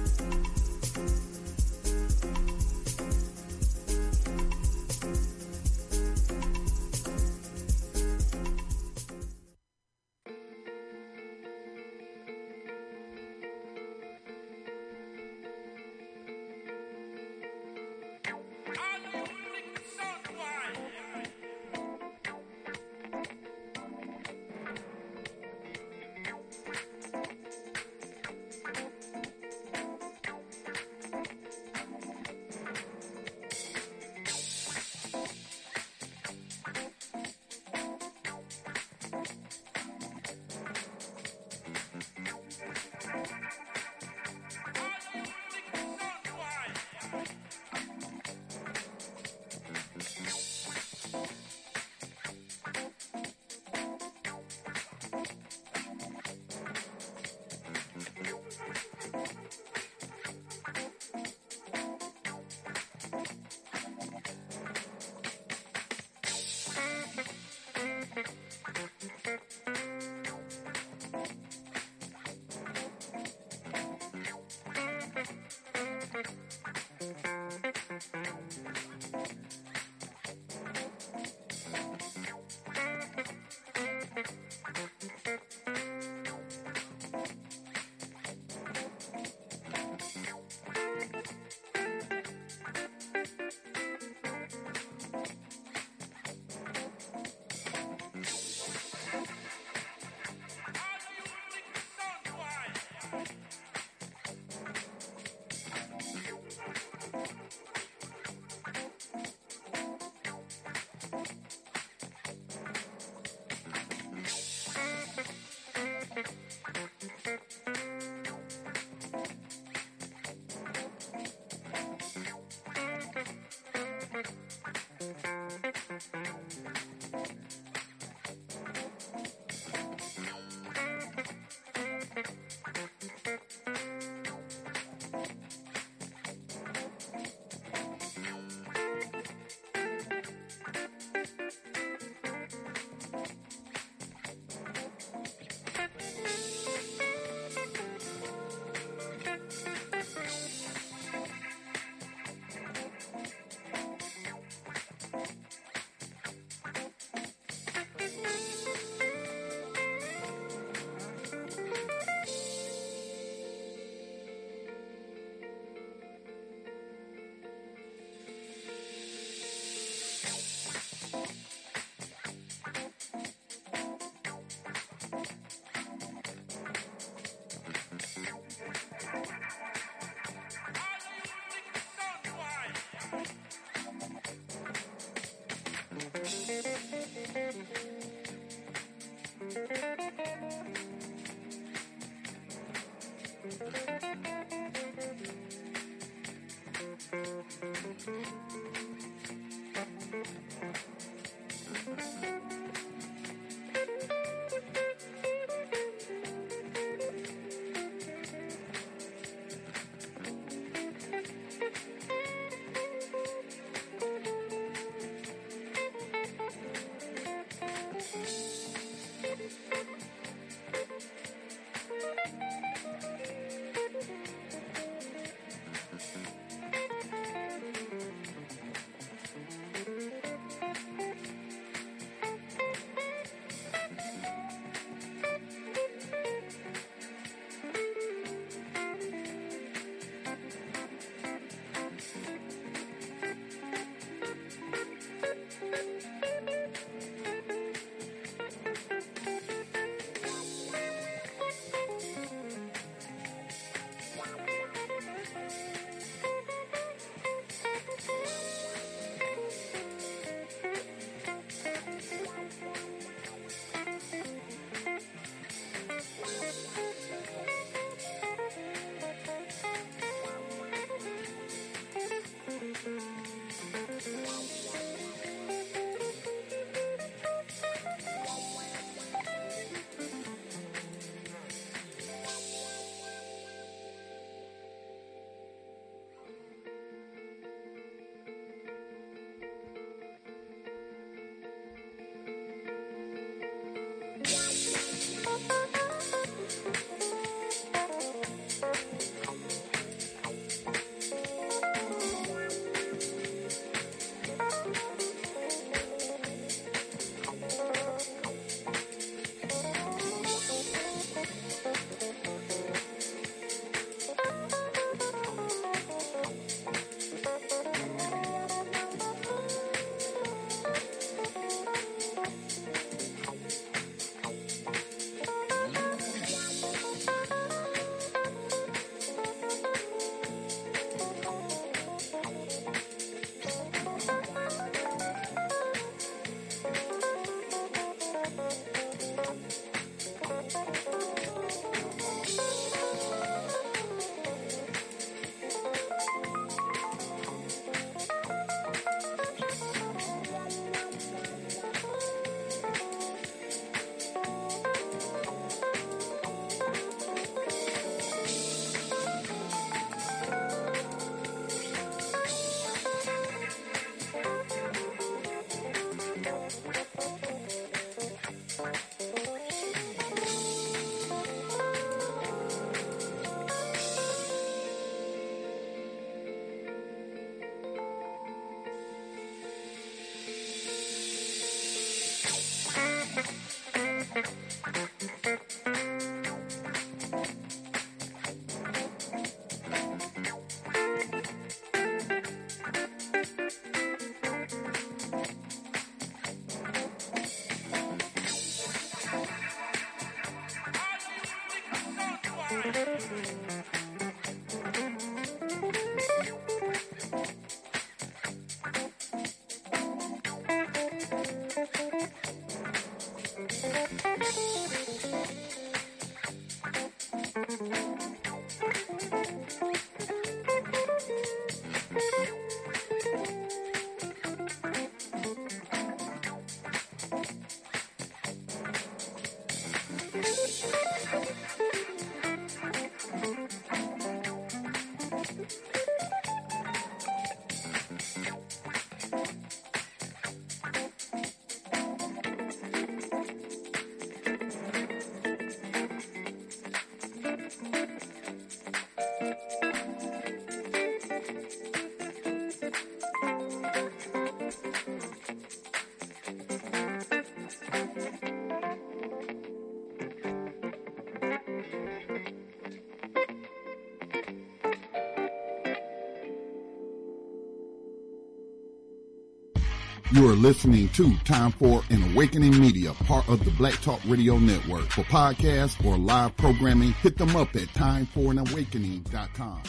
You are listening to Time for an Awakening Media, part of the Black Talk Radio Network. For podcasts or live programming, hit them up at timeforanawakening.com.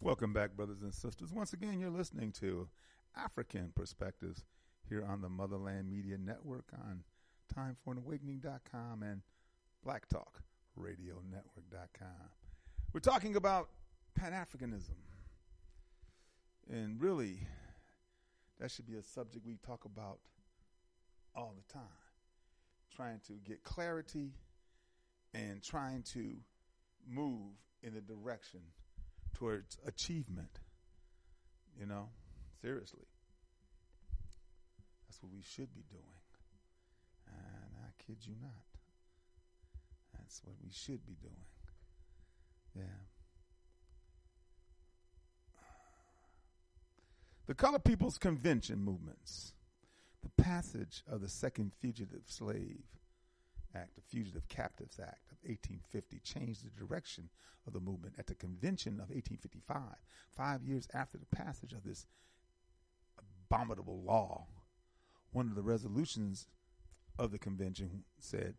Welcome back, brothers and sisters. Once again, you're listening to African Perspectives here on the Motherland Media Network on timeforanawakening.com and blacktalkradionetwork.com. We're talking about Pan Africanism. And really, that should be a subject we talk about all the time. Trying to get clarity and trying to move in the direction towards achievement. You know, seriously. That's what we should be doing. And I kid you not. That's what we should be doing. Yeah. The Colored People's Convention movements. The passage of the Second Fugitive Slave Act, the Fugitive Captives Act of 1850, changed the direction of the movement at the convention of 1855, five years after the passage of this abominable law. One of the resolutions of the convention said,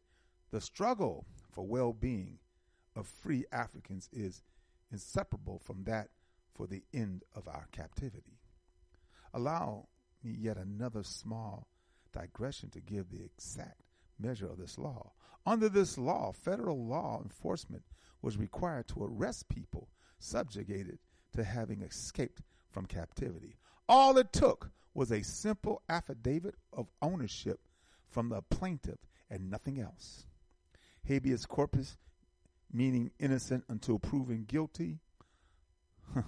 The struggle for well being of free Africans is inseparable from that for the end of our captivity. Allow me yet another small digression to give the exact measure of this law. Under this law, federal law enforcement was required to arrest people subjugated to having escaped from captivity. All it took was a simple affidavit of ownership from the plaintiff and nothing else. Habeas corpus, meaning innocent until proven guilty,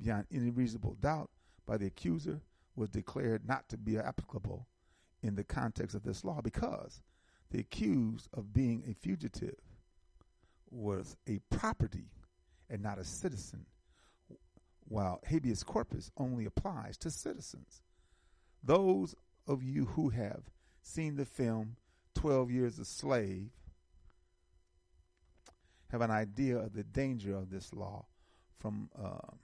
beyond any reasonable doubt, by the accuser was declared not to be applicable in the context of this law because the accused of being a fugitive was a property and not a citizen, while habeas corpus only applies to citizens. Those of you who have seen the film 12 Years a Slave have an idea of the danger of this law from uh,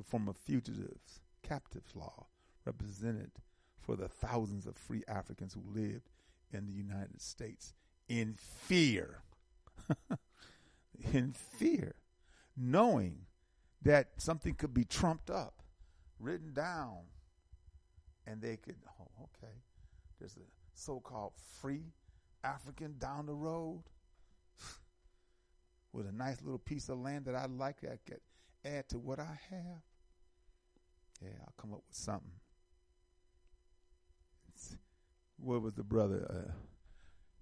the former fugitives captives law represented for the thousands of free Africans who lived in the United States in fear. in fear, knowing that something could be trumped up, written down, and they could, oh, okay, there's a so called free African down the road with a nice little piece of land that I'd like I could add to what I have. Yeah, I'll come up with something. It's, where was the brother? Uh,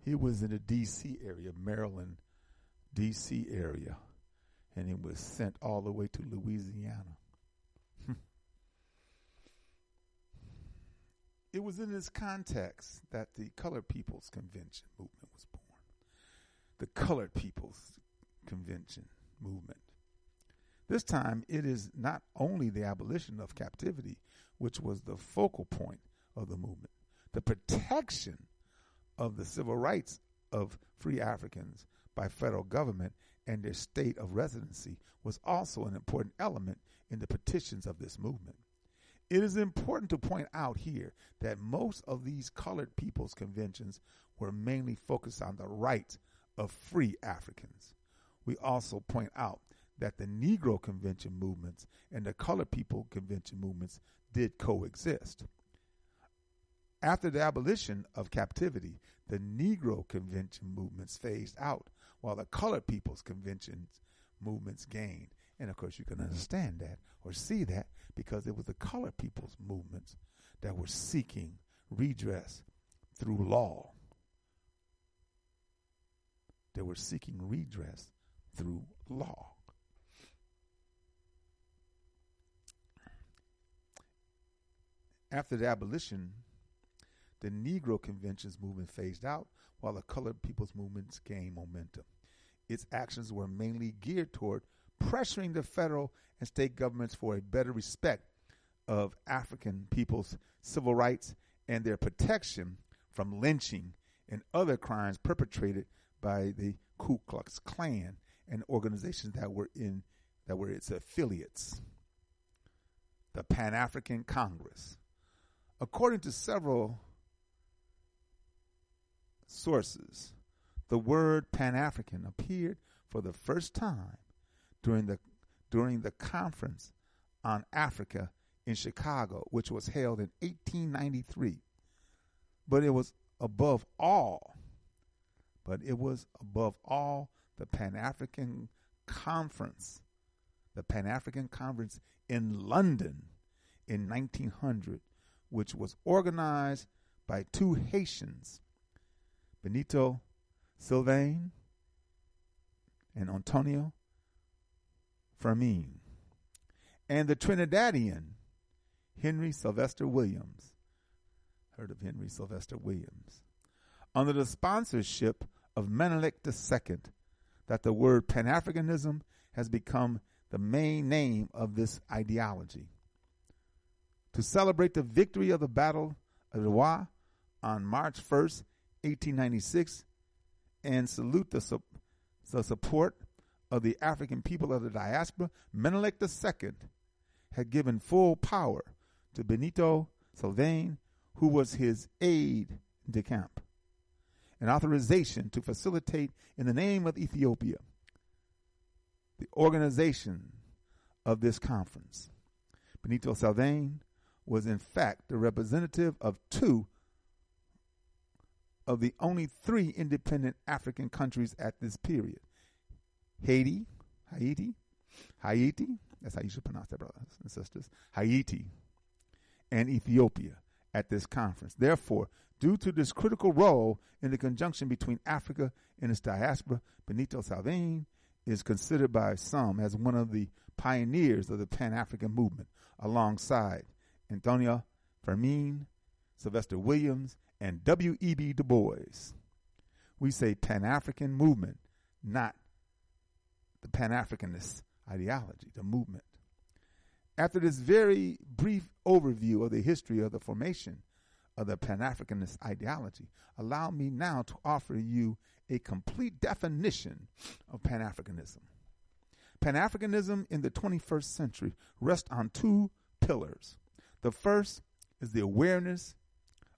he was in the D.C. area, Maryland, D.C. area, and he was sent all the way to Louisiana. it was in this context that the Colored People's Convention movement was born. The Colored People's Convention movement. This time, it is not only the abolition of captivity, which was the focal point of the movement, the protection of the civil rights of free Africans by federal government and their state of residency was also an important element in the petitions of this movement. It is important to point out here that most of these colored people's conventions were mainly focused on the rights of free Africans. We also point out that the Negro convention movements and the colored people convention movements did coexist. After the abolition of captivity, the Negro convention movements phased out, while the colored people's conventions movements gained. And of course, you can understand that or see that because it was the colored people's movements that were seeking redress through law. They were seeking redress through law. After the abolition, the Negro conventions movement phased out while the colored people's movements gained momentum. Its actions were mainly geared toward pressuring the federal and state governments for a better respect of African people's civil rights and their protection from lynching and other crimes perpetrated by the Ku Klux Klan and organizations that were in that were its affiliates. The Pan African Congress, According to several sources, the word Pan African appeared for the first time during the during the conference on Africa in Chicago, which was held in 1893. But it was above all, but it was above all the Pan African Conference, the Pan African Conference in London in 1900, which was organized by two Haitians, Benito Sylvain and Antonio Firmin, and the Trinidadian Henry Sylvester Williams. Heard of Henry Sylvester Williams. Under the sponsorship of Menelik II, that the word Pan Africanism has become the main name of this ideology. To celebrate the victory of the Battle of Adwa on March 1st, 1896, and salute the, su- the support of the African people of the diaspora, Menelik II had given full power to Benito Sylvain, who was his aide de camp, an authorization to facilitate, in the name of Ethiopia, the organization of this conference. Benito Sylvain was, in fact, the representative of two of the only three independent African countries at this period Haiti, Haiti, Haiti, that's how you should pronounce that, brothers and sisters, Haiti, and Ethiopia at this conference. Therefore, due to this critical role in the conjunction between Africa and its diaspora, Benito Sylvain is considered by some as one of the pioneers of the Pan African movement, alongside Antonio Firmin, Sylvester Williams, and W.E.B. Du Bois. We say Pan African movement, not the Pan Africanist ideology, the movement. After this very brief overview of the history of the formation of the Pan Africanist ideology, allow me now to offer you a complete definition of Pan Africanism. Pan Africanism in the 21st century rests on two pillars. The first is the awareness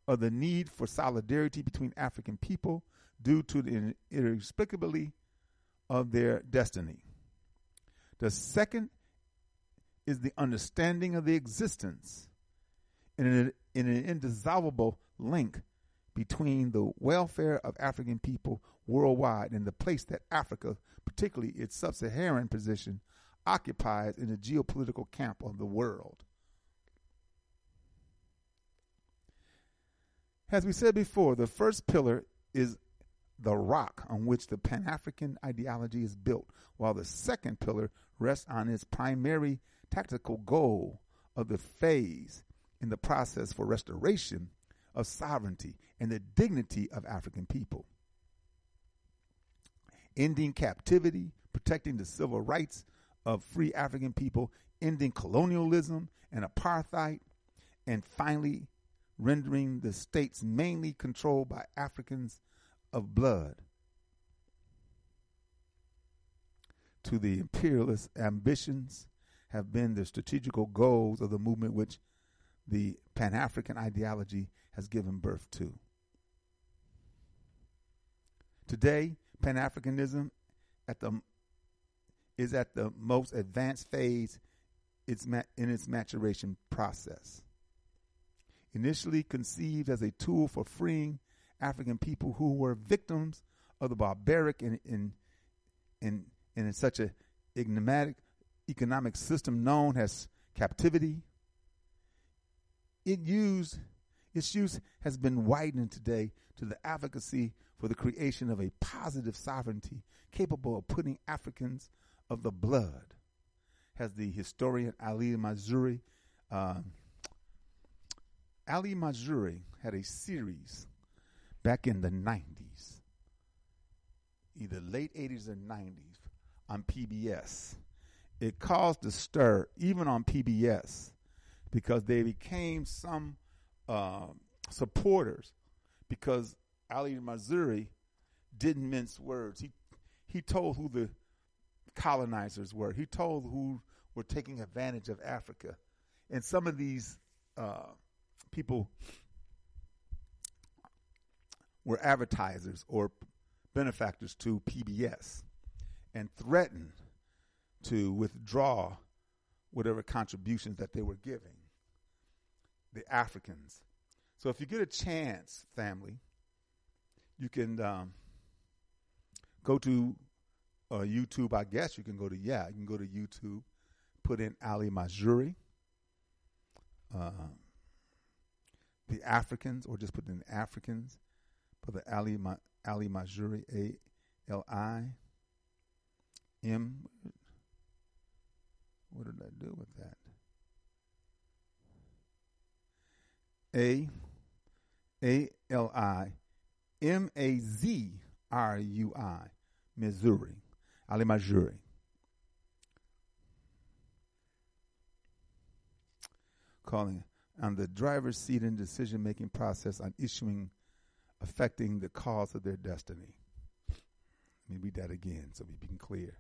of the need for solidarity between African people due to the inexplicability of their destiny. The second is the understanding of the existence in an, in an indissoluble link between the welfare of African people worldwide and the place that Africa, particularly its sub Saharan position, occupies in the geopolitical camp of the world. As we said before, the first pillar is the rock on which the Pan African ideology is built, while the second pillar rests on its primary tactical goal of the phase in the process for restoration of sovereignty and the dignity of African people. Ending captivity, protecting the civil rights of free African people, ending colonialism and apartheid, and finally rendering the states mainly controlled by Africans of blood to the imperialist ambitions have been the strategical goals of the movement which the Pan African ideology has given birth to. Today, Pan Africanism at the is at the most advanced phase in its maturation process. Initially conceived as a tool for freeing African people who were victims of the barbaric and in in in such a enigmatic economic system known as captivity. It used its use has been widened today to the advocacy for the creation of a positive sovereignty capable of putting Africans of the blood, has the historian Ali Mazrui Uh, Ali Mazrui had a series back in the 90s, either late 80s or 90s, on PBS. It caused a stir, even on PBS, because they became some uh, supporters because Ali Mazrui didn't mince words. He he told who the colonizers were. He told who were taking advantage of Africa, and some of these uh, people were advertisers or benefactors to PBS and threatened to withdraw whatever contributions that they were giving the Africans. So if you get a chance, family, you can um, go to uh, YouTube, I guess you can go to yeah, you can go to YouTube, put in Ali Majuri, uh, the Africans, or just put in Africans, the Ali Ma, Ali Majuri A L I M. What did I do with that? A A L I M A Z R U I, Missouri, Ali Majuri. Calling on the driver's seat in decision making process on issuing affecting the cause of their destiny. Let me read that again so we can clear.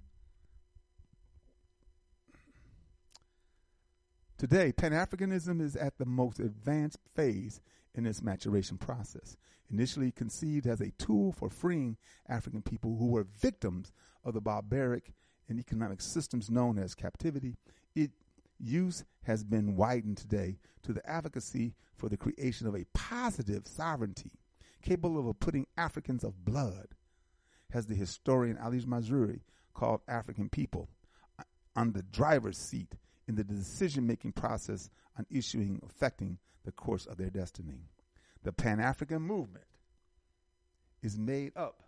Today, Pan Africanism is at the most advanced phase in its maturation process. Initially conceived as a tool for freeing African people who were victims of the barbaric and economic systems known as captivity, its use has been widened today to the advocacy for the creation of a positive sovereignty capable of putting Africans of blood, as the historian Ali Mazrui called African people, uh, on the driver's seat in the decision making process on issuing affecting the course of their destiny. The Pan African movement is made up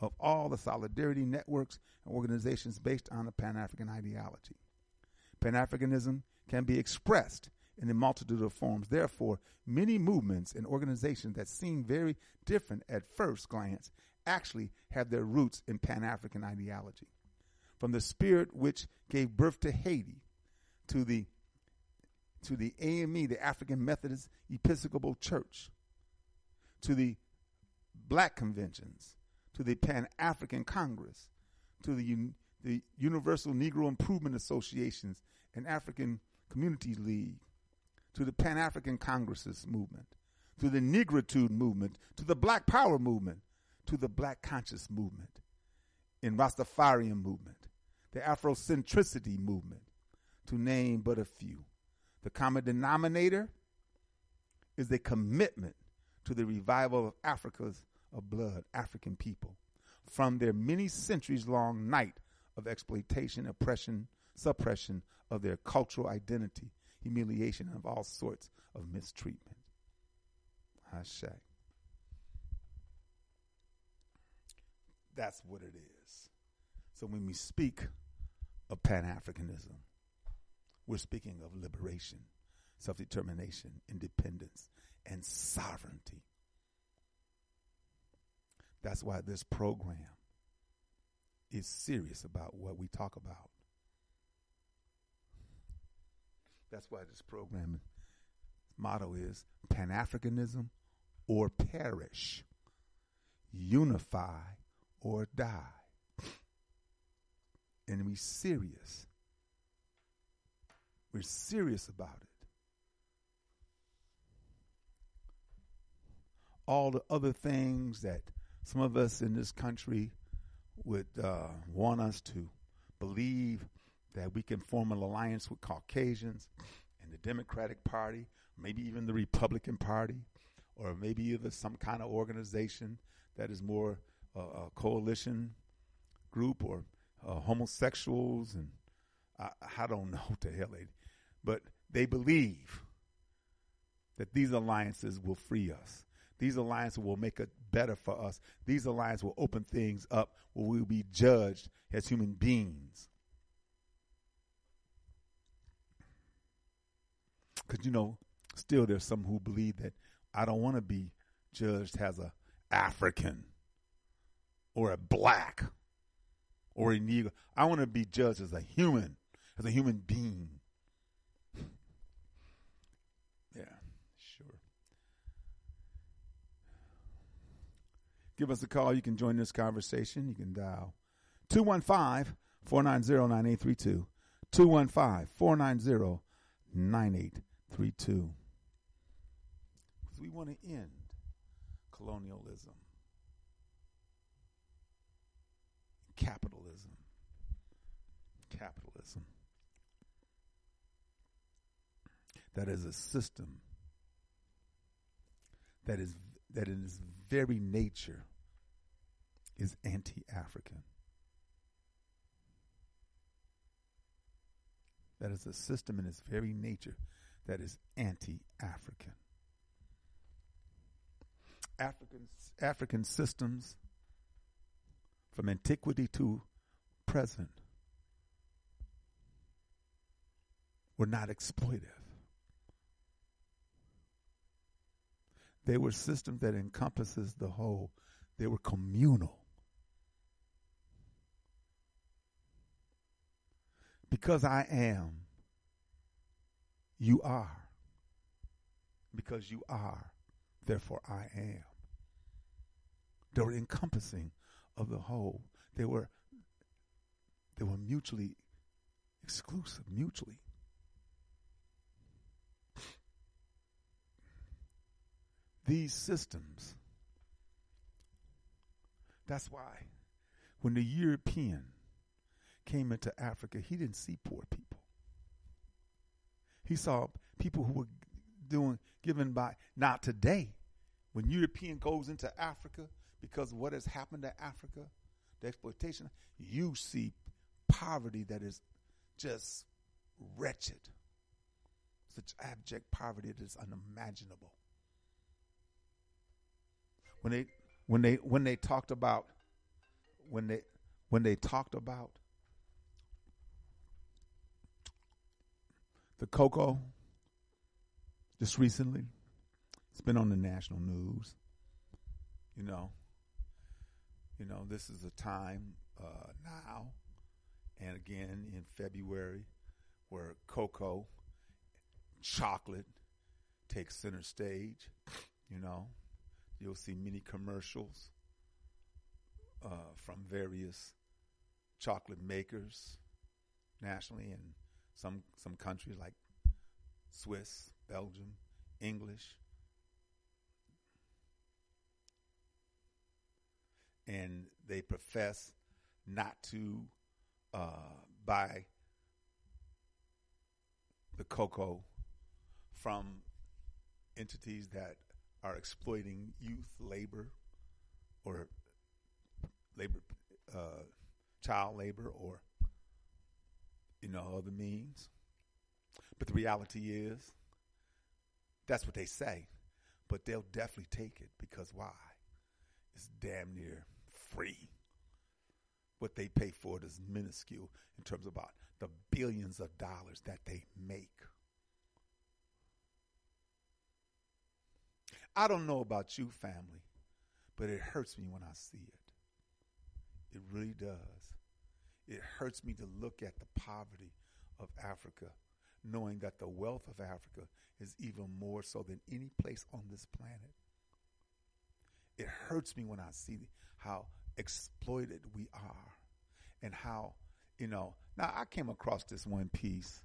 of all the solidarity networks and organizations based on the Pan African ideology. Pan Africanism can be expressed in a multitude of forms. Therefore, many movements and organizations that seem very different at first glance actually have their roots in Pan African ideology. From the spirit which gave birth to Haiti to the to the AME, the African Methodist Episcopal Church, to the black conventions, to the Pan African Congress, to the, Un- the Universal Negro Improvement Associations and African Community League, to the Pan African Congresses movement, to the Negritude movement, to the Black Power movement, to the Black Conscious movement, in Rastafarian movement, the Afrocentricity movement, to name but a few. The common denominator is a commitment to the revival of Africa's of blood, African people, from their many centuries long night of exploitation, oppression, suppression of their cultural identity, humiliation, and of all sorts of mistreatment. Hashtag. That's what it is. So when we speak of Pan Africanism, we're speaking of liberation, self determination, independence, and sovereignty. That's why this program is serious about what we talk about. That's why this program motto is Pan Africanism or perish, unify or die. And we're serious. We're serious about it. All the other things that some of us in this country would uh, want us to believe that we can form an alliance with Caucasians and the Democratic Party, maybe even the Republican Party, or maybe even some kind of organization that is more uh, a coalition group or uh, homosexuals and I, I don't know what the hell they, but they believe that these alliances will free us. These alliances will make it better for us. These alliances will open things up where we will be judged as human beings. Because, you know, still there's some who believe that I don't want to be judged as a African or a black or a Negro. I want to be judged as a human, as a human being. Give us a call. You can join this conversation. You can dial 215 490 9832. 215 490 9832. Because we want to end colonialism, capitalism. Capitalism. That is a system that is that in its very nature is anti African. That is a system in its very nature that is anti African. African, African systems from antiquity to present were not exploitive. They were systems that encompasses the whole. They were communal. Because I am, you are. Because you are, therefore I am. They were encompassing of the whole. They were they were mutually exclusive, mutually. These systems, that's why when the European came into Africa, he didn't see poor people. He saw people who were doing given by not today. When European goes into Africa, because what has happened to Africa, the exploitation, you see poverty that is just wretched. Such abject poverty that is unimaginable. When they when they when they talked about when they when they talked about the cocoa just recently, it's been on the national news. You know, you know, this is a time uh, now and again in February where cocoa, chocolate takes center stage. You know, you'll see many commercials uh, from various chocolate makers nationally in some some countries like Swiss, Belgium, English. And they profess not to uh, buy the cocoa from entities that are exploiting youth labor or labor, uh, child labor, or you know other means. But the reality is, that's what they say. But they'll definitely take it because why? It's damn near free. What they pay for it is minuscule in terms of about the billions of dollars that they make. I don't know about you, family, but it hurts me when I see it. It really does. It hurts me to look at the poverty of Africa, knowing that the wealth of Africa is even more so than any place on this planet. It hurts me when I see how exploited we are and how, you know, now I came across this one piece.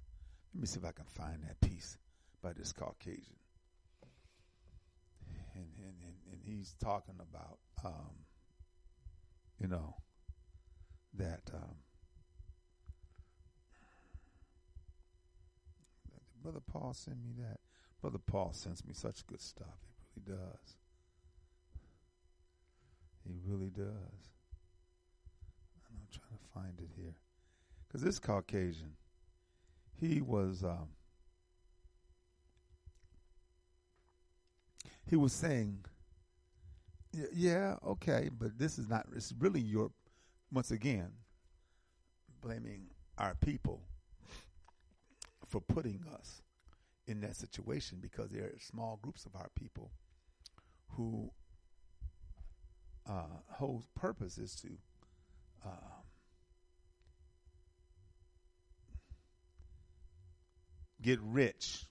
Let me see if I can find that piece by this Caucasian and, and, and, and he's talking about, um, you know, that um, Brother Paul sent me that. Brother Paul sends me such good stuff. He really does. He really does. I'm trying to find it here. Because this Caucasian, he was um, he was saying, yeah, okay, but this is not, it's really your, once again, blaming our people for putting us in that situation because there are small groups of our people who uh, whose purpose is to um, get rich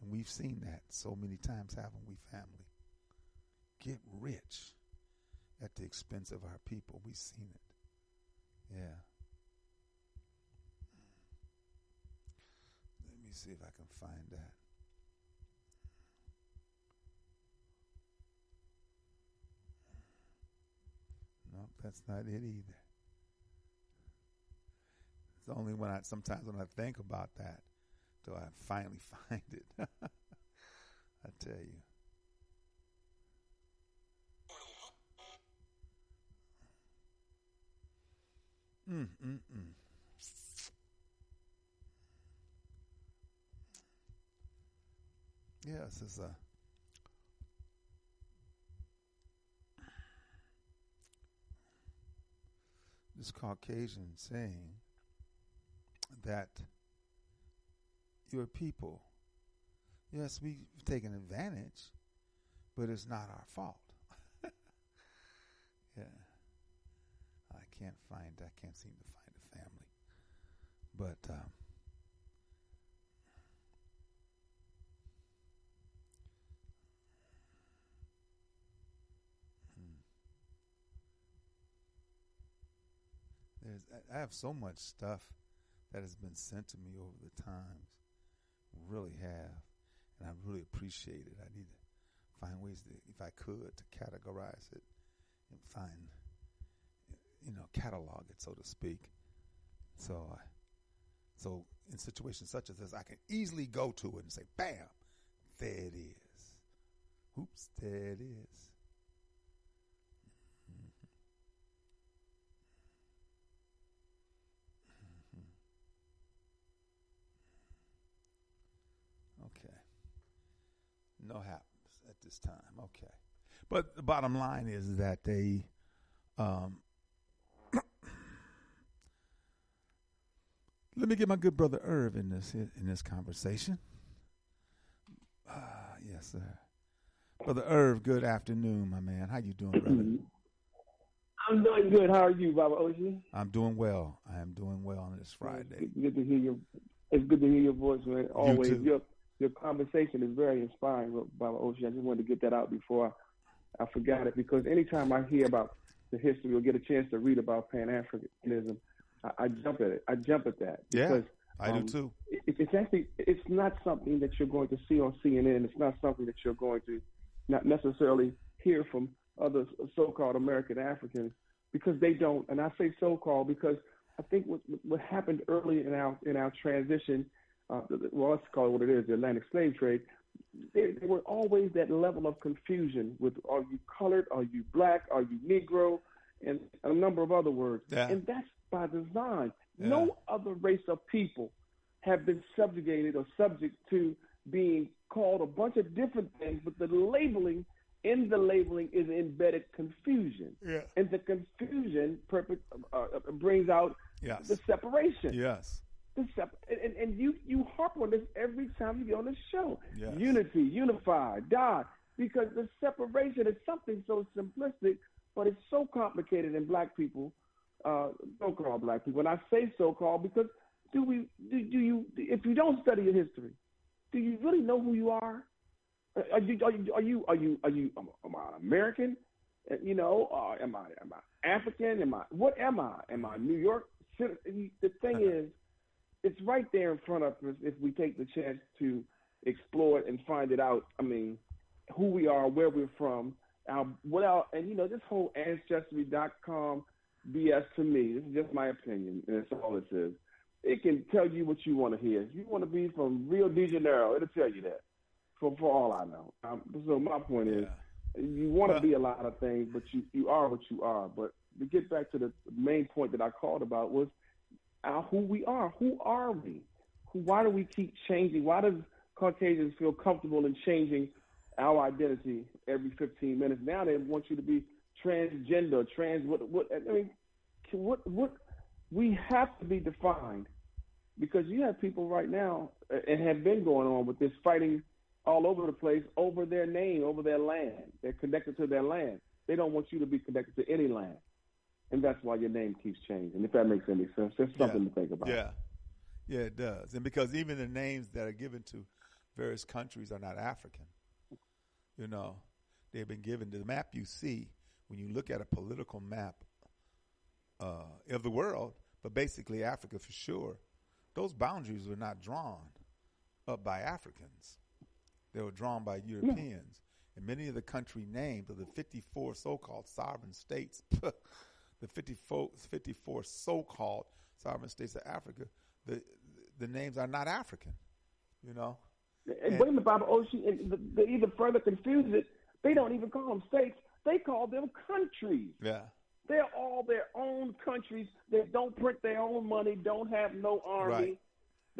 and we've seen that so many times, haven't we, family? Get rich at the expense of our people. We've seen it. Yeah. Let me see if I can find that. Nope, that's not it either. It's only when I sometimes when I think about that do I finally find it. I tell you. Mm, mm, mm. Yes, it's a. This Caucasian saying that your people, yes, we've taken advantage, but it's not our fault. yeah. I can't find, I can't seem to find a family. But, um, There's, I have so much stuff that has been sent to me over the times. Really have. And I really appreciate it. I need to find ways to, if I could, to categorize it and find, you know, catalog it, so to speak. So, I, so in situations such as this, I can easily go to it and say, bam, there it is. Oops, there it is. Okay. No happens at this time. Okay. But the bottom line is that they um Let me get my good brother Irv in this in this conversation. Ah, yes, sir. Brother Irv, good afternoon, my man. How you doing, brother? I'm doing good. How are you, Baba Oshi? I'm doing well. I am doing well on this Friday. Good, good to hear your. It's good to hear your voice, man. Always, too. your your conversation is very inspiring, Baba Oshi. I just wanted to get that out before I, I forgot it because anytime I hear about the history or get a chance to read about Pan Africanism, I, I jump at it. I jump at that Yeah, because I um, do too. it, it's actually it's not something that you're going to see on CNN. It's not something that you're going to not necessarily hear from other so-called American Africans because they don't. And I say so-called because I think what what happened early in our in our transition, uh, well, let's call it what it is, the Atlantic slave trade. There, there were always that level of confusion with are you colored, are you black, are you Negro, and a number of other words. Yeah. And that's by design. Yeah. No other race of people have been subjugated or subject to being called a bunch of different things, but the labeling in the labeling is embedded confusion. Yeah. And the confusion perpe- uh, uh, brings out Yes. the separation. Yes. And, and you, you harp on this every time you get on the show. Yes. Unity, unified, die, Because the separation is something so simplistic, but it's so complicated in black people, uh, so-called black people. And I say so-called because do we do, do you if you don't study your history, do you really know who you are? Are you are you are you are you, are you am I an American? Uh, You know, uh, am I am I African? Am I what am I? Am I New York? The thing is, it's right there in front of us if we take the chance to explore it and find it out. I mean, who we are, where we're from, our what our and you know this whole ancestry.com BS to me. This is just my opinion, and that's all it is. It can tell you what you want to hear. If you want to be from Rio de Janeiro, it'll tell you that. For for all I know. Um, so my point is, you want to Well- be a lot of things, but you you are what you are. But to get back to the main point that I called about was our, who we are. Who are we? Who, why do we keep changing? Why does Caucasians feel comfortable in changing our identity every 15 minutes? Now they want you to be transgender, trans. What? What? I mean, what? What? We have to be defined because you have people right now uh, and have been going on with this fighting all over the place over their name, over their land. They're connected to their land. They don't want you to be connected to any land. And that's why your name keeps changing. If that makes any sense, there's something to think about. Yeah. Yeah, it does. And because even the names that are given to various countries are not African. You know, they've been given the map you see when you look at a political map uh, of the world, but basically Africa for sure. Those boundaries were not drawn up by Africans. They were drawn by Europeans. And many of the country names of the 54 so-called sovereign states, the 54, 54 so-called sovereign states of Africa, the the names are not African. You know, And wait a minute, Baba Oshi, and the- they even further confuse it. They don't even call them states. They call them countries. yeah, They're all their own countries. They don't print their own money, don't have no army. Right.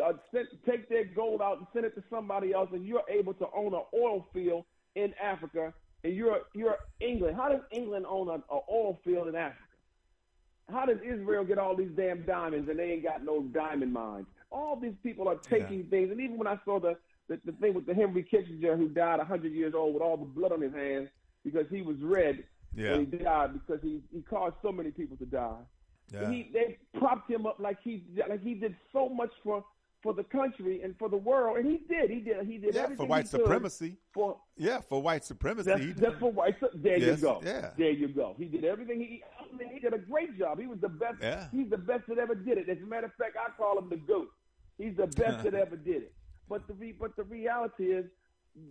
uh, send, take their gold out and send it to somebody else, and you're able to own an oil field in Africa, and you're you're England. How does England own an oil field in Africa? How does Israel get all these damn diamonds and they ain't got no diamond mines? All these people are taking yeah. things, and even when I saw the, the the thing with the Henry Kissinger who died 100 years old with all the blood on his hands because he was red yeah. when he died because he he caused so many people to die. Yeah. He they propped him up like he like he did so much for for the country and for the world, and he did. He did. He did yeah, everything for white supremacy. For yeah, for white supremacy. That's, that's for white. There yes, you go. Yeah. There you go. He did everything. He He did a great job. He was the best. Yeah. He's the best that ever did it. As a matter of fact, I call him the goat. He's the best that ever did it. But the re, but the reality is,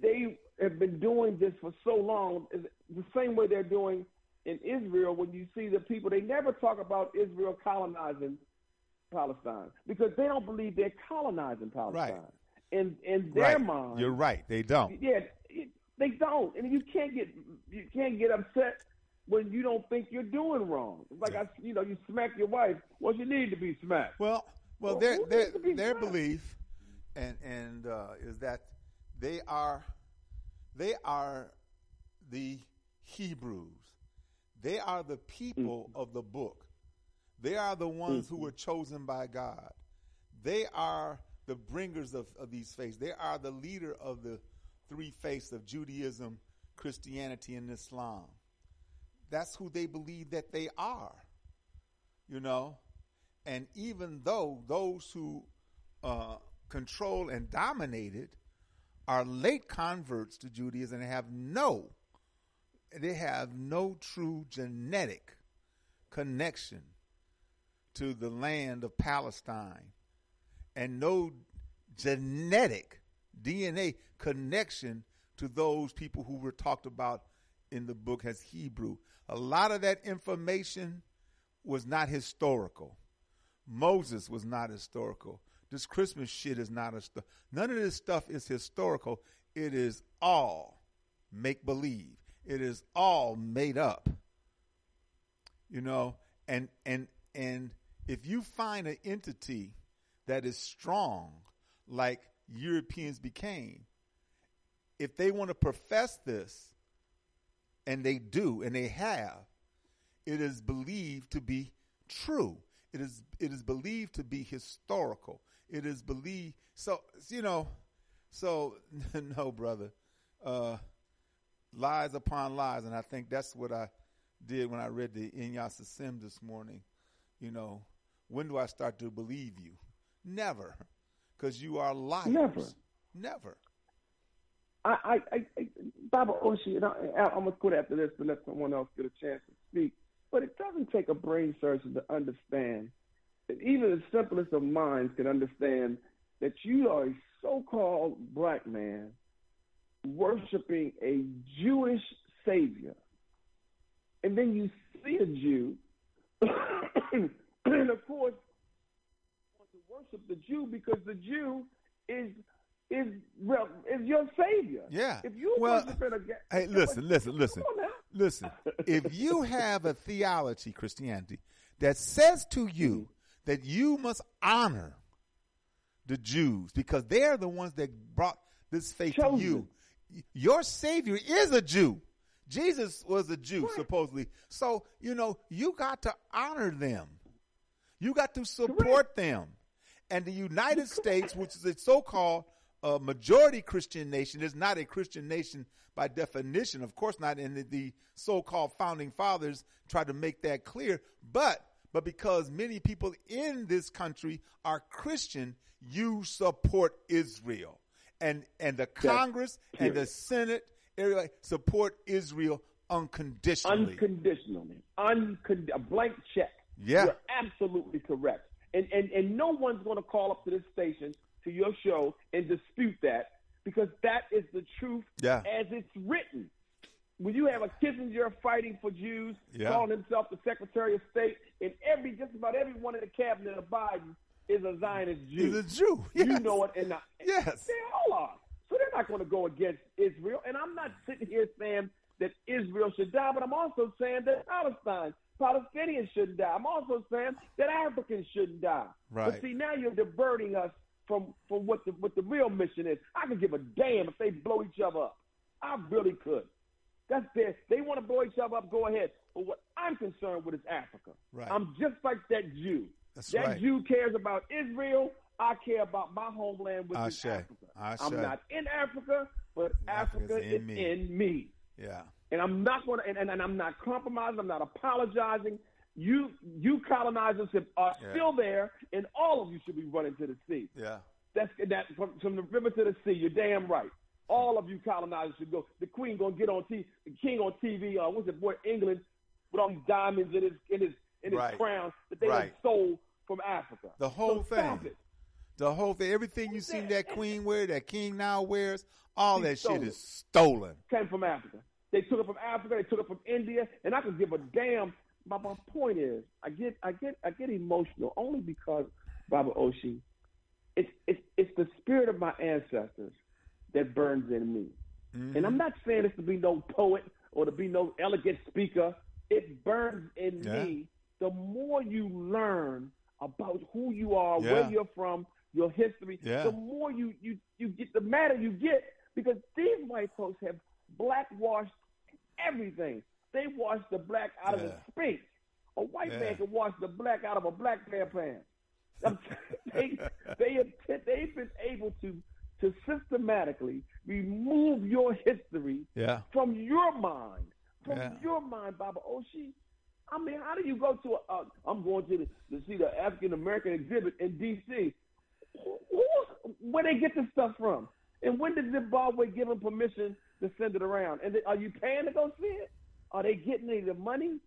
they have been doing this for so long. The same way they're doing in Israel. When you see the people, they never talk about Israel colonizing Palestine because they don't believe they're colonizing Palestine. Right. In in their right. mind, You're right. They don't. Yeah, they don't, and you can't get you can't get upset when you don't think you're doing wrong. It's like I, you know, you smack your wife. Well, you need to be smacked. Well, well, Well, their their their smacked? belief, and and uh, is that they are they are the Hebrews. They are the people Mm. of the book. They are the ones Mm-hmm. who were chosen by God. They are the bringers of, of these faiths. They are the leader of the three faiths of Judaism, Christianity, and Islam. That's who they believe that they are. You know? And even though those who uh, control and dominate it are late converts to Judaism and have no, they have no true genetic connection to the land of Palestine and no genetic DNA connection to those people who were talked about in the book as Hebrew. A lot of that information was not historical. Moses was not historical. This Christmas shit is not a stuff. none of this stuff is historical. It is all make believe. It is all made up. You know, and and and if you find an entity that is strong like Europeans became, if they want to profess this, and they do, and they have, it is believed to be true. It is it is believed to be historical. It is believed so you know so no brother. Uh lies upon lies and I think that's what I did when I read the Inyasa Sim this morning. You know, when do I start to believe you? Never. Cuz you are liars. Never. Never. I, I, I Baba Oshi, and I, I'm gonna quit after this to let someone else get a chance to speak. But it doesn't take a brain surgeon to understand that even the simplest of minds can understand that you are a so-called black man worshiping a Jewish savior, and then you see a Jew, and of course, want to worship the Jew because the Jew is is well, is your savior. Yeah. If you Well, worshiping a ga- Hey, listen, listen, listen. Come on now. Listen, if you have a theology, Christianity, that says to you mm-hmm. that you must honor the Jews because they're the ones that brought this faith to you, your Savior is a Jew. Jesus was a Jew, Right. supposedly. So, you know, you got to honor them. You got to support them. And the United States, which is a so called uh, majority Christian nation, is not a Christian nation by definition. Of course, not. And the, the so called founding fathers tried to make that clear. But but because many people in this country are Christian, you support Israel. And and the Congress and the. Senate, everybody support Israel unconditionally. unconditionally, uncon- a blank check. Yeah. You're absolutely correct. And, and, and no one's going to call up to this station, to your show, and dispute that because that is the truth Yeah. as it's written. When you have a Kissinger fighting for Jews, Yeah. calling himself the Secretary of State, and every just about every one in the cabinet of Biden is a Zionist Jew. He's a Jew. You know it, and I- Yes. they all are. So they're not going to go against Israel. And I'm not sitting here saying that Israel should die, but I'm also saying that Palestine, Palestinians shouldn't die. I'm also saying that Africans shouldn't die. Right. But see, now you're diverting us from from what the what the real mission is. I could give a damn if they blow each other up. I really could. That's their. They want to blow each other up. Go ahead. But what I'm concerned with is Africa. Right. I'm just like that Jew. That's that right. Jew cares about Israel. I care about my homeland, which is Ashe. Africa. Ashe. I'm not in Africa, but Africa's Africa in is me. in me. Yeah. And I'm not going to, and, and, and I'm not compromising. I'm not apologizing. You, you colonizers have, are Yeah. still there, and all of you should be running to the sea. Yeah. That's that from, from the river to the sea. You're damn right. All of you colonizers should go. The queen gonna get on TV, the king on TV. Uh, what's it, boy, England, with all these diamonds in his in his in his Right. crown that they Right. stole from Africa. The whole So thing. The whole thing, everything you seen that queen wear, that king now wears, all He that shit it. is stolen. came from Africa. They took it from Africa. They took it from India, and I could give a damn. But my point is, I get, I get, I get emotional only because Baba Oshi. It's it's it's the spirit of my ancestors that burns in me, mm-hmm. and I'm not saying this to be no poet or to be no elegant speaker. It burns in Yeah. me. The more you learn about who you are, Yeah. where you're from, your history, Yeah. the more you you you get, the madder you get because these white folks have blackwashed everything. They wash the black out of Yeah. the speech. A white Yeah. man can wash the black out of a black pair of pants. They they have they've been able to to systematically remove your history Yeah. from your mind, from Yeah. your mind, Baba Oshi. I mean, how do you go to a? Uh, I'm going to, the, to see the African American exhibit in D.C. Where they get this stuff from? And when did Zimbabwe give them permission to send it around? And they, are you paying to go see it? Are they getting any of the money?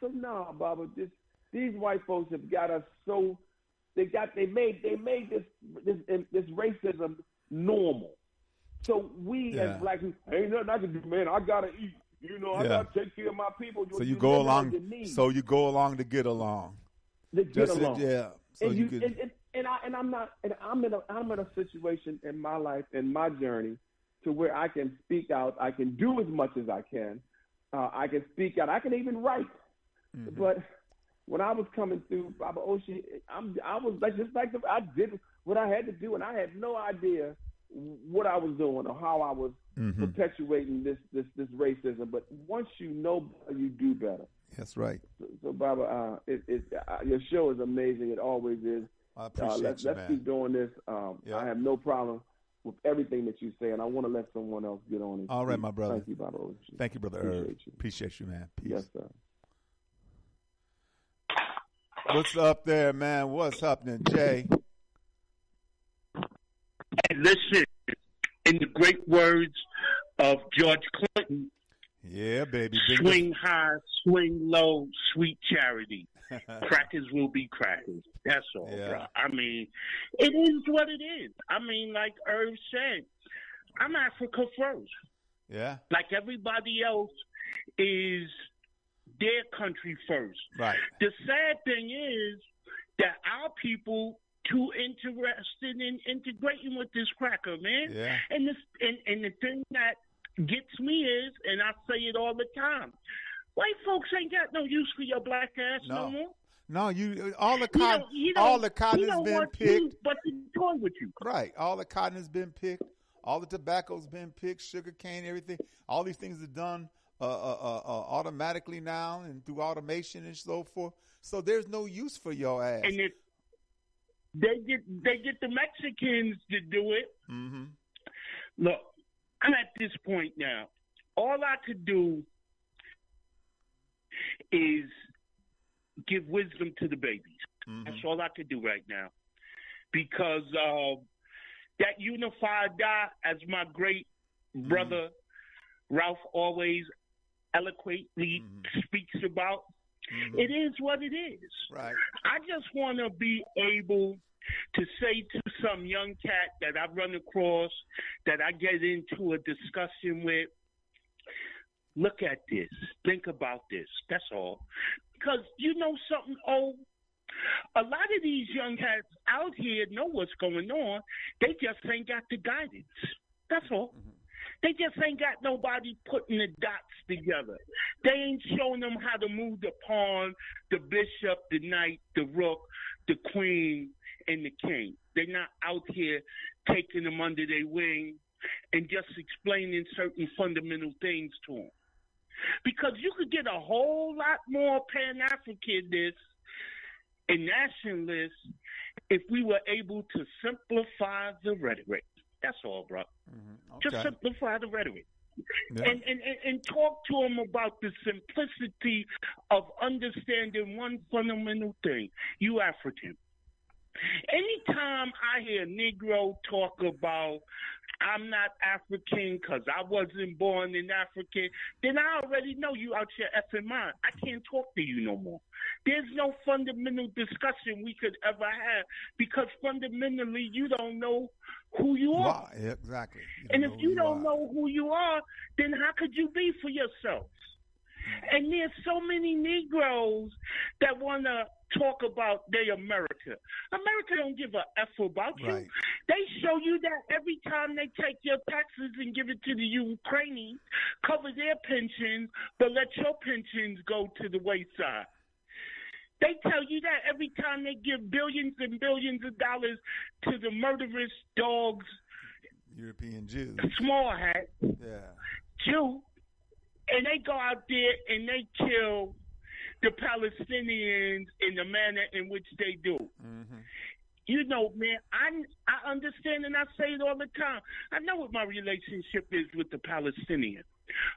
So no, Baba. This, these white folks have got us so they got they made they made this this this racism normal. So we Yeah. as black people ain't nothing I can do, man. I gotta eat. You know, I Yeah. gotta take care of my people. So you go along. So you go along to get along. to get Just along. yeah. So and you, you, could. and, and, and I and I'm not and I'm in a I'm in a situation in my life in my journey to where I can speak out. I can do as much as I can. Uh, I can speak out. I can even write. Mm-hmm. But when I was coming through Baba Oshi, I'm I was like just like the, I did what I had to do, and I had no idea what I was doing or how I was Mm-hmm. perpetuating this this this racism. But once you know better, you do better. That's right. So, so Baba, uh, it, it, uh, your show is amazing. It always is. I Uh, appreciate let's you, let's man. keep doing this. Um, Yeah. I have no problem with everything that you say, and I want to let someone else get on. And All right, my brother. Thank you, Baba. Oshi. Thank you, brother. Appreciate Irv. you. Appreciate you, man. Peace. Yes, sir. What's up there, man? What's happening, Jay? And listen, in the great words of George Clinton, Yeah, baby. Swing high, swing low, sweet charity. crackers will be crackers. That's all, Yeah. bro. I mean, it is what it is. I mean, like Irv said, I'm Africa first. Yeah. Like everybody else is their country first. Right. The sad thing is that our people too interested in integrating with this cracker, man. Yeah. And this and, and the thing that gets me is, and I say it all the time, white folks ain't got no use for your black ass no, No. more. No, you all the cotton, you all the cotton has been picked. but to toy with you. Right. All the cotton has been picked. All the tobacco's been picked. Sugar cane, everything. All these things are done uh, uh, uh, uh, automatically now and through automation and so forth. So there's no use for your ass. And if they get they get the Mexicans to do it, mm-hmm. Look, I'm at this point now. All I could do is give wisdom to the babies. Mm-hmm. That's all I could do right now. Because uh, that unified die, as my great mm-hmm. brother Ralph always eloquently mm-hmm. speaks about, it is what it is. Right. I just want to be able to say to some young cat that I've run across, that I get into a discussion with, look at this, think about this. That's all. Because you know something, oh, a lot of these young cats out here know what's going on. They just ain't got the guidance. That's all. Mm-hmm. They just ain't got nobody putting the dots together. They ain't showing them how to move the pawn, the bishop, the knight, the rook, the queen, and the king. They're not out here taking them under their wing and just explaining certain fundamental things to them. Because you could get a whole lot more Pan Africanists and nationalists if we were able to simplify the rhetoric. That's all, bro. Mm-hmm. Just Okay. simplify the rhetoric. Yeah. And, and, and, and talk to them about the simplicity of understanding one fundamental thing. You African. Anytime I hear a Negro talk about I'm not African because I wasn't born in Africa, then I already know you out your effing mind. I can't talk to you no more. There's no fundamental discussion we could ever have because fundamentally you don't know who you are. Exactly. You And if you don't are. know who you are, then how could you be for yourself? Mm. And there's so many Negroes that want to talk about they America. America don't give a F about you. Right. They show you that every time they take your taxes and give it to the Ukrainians, cover their pensions, but let your pensions go to the wayside. They tell you that every time they give billions and billions of dollars to the murderous dogs, European Jews. small hat, Yeah. Jew, and they go out there and they kill the Palestinians in the manner in which they do. Mm-hmm. You know, man, I I understand and I say it all the time. I know what my relationship is with the Palestinian,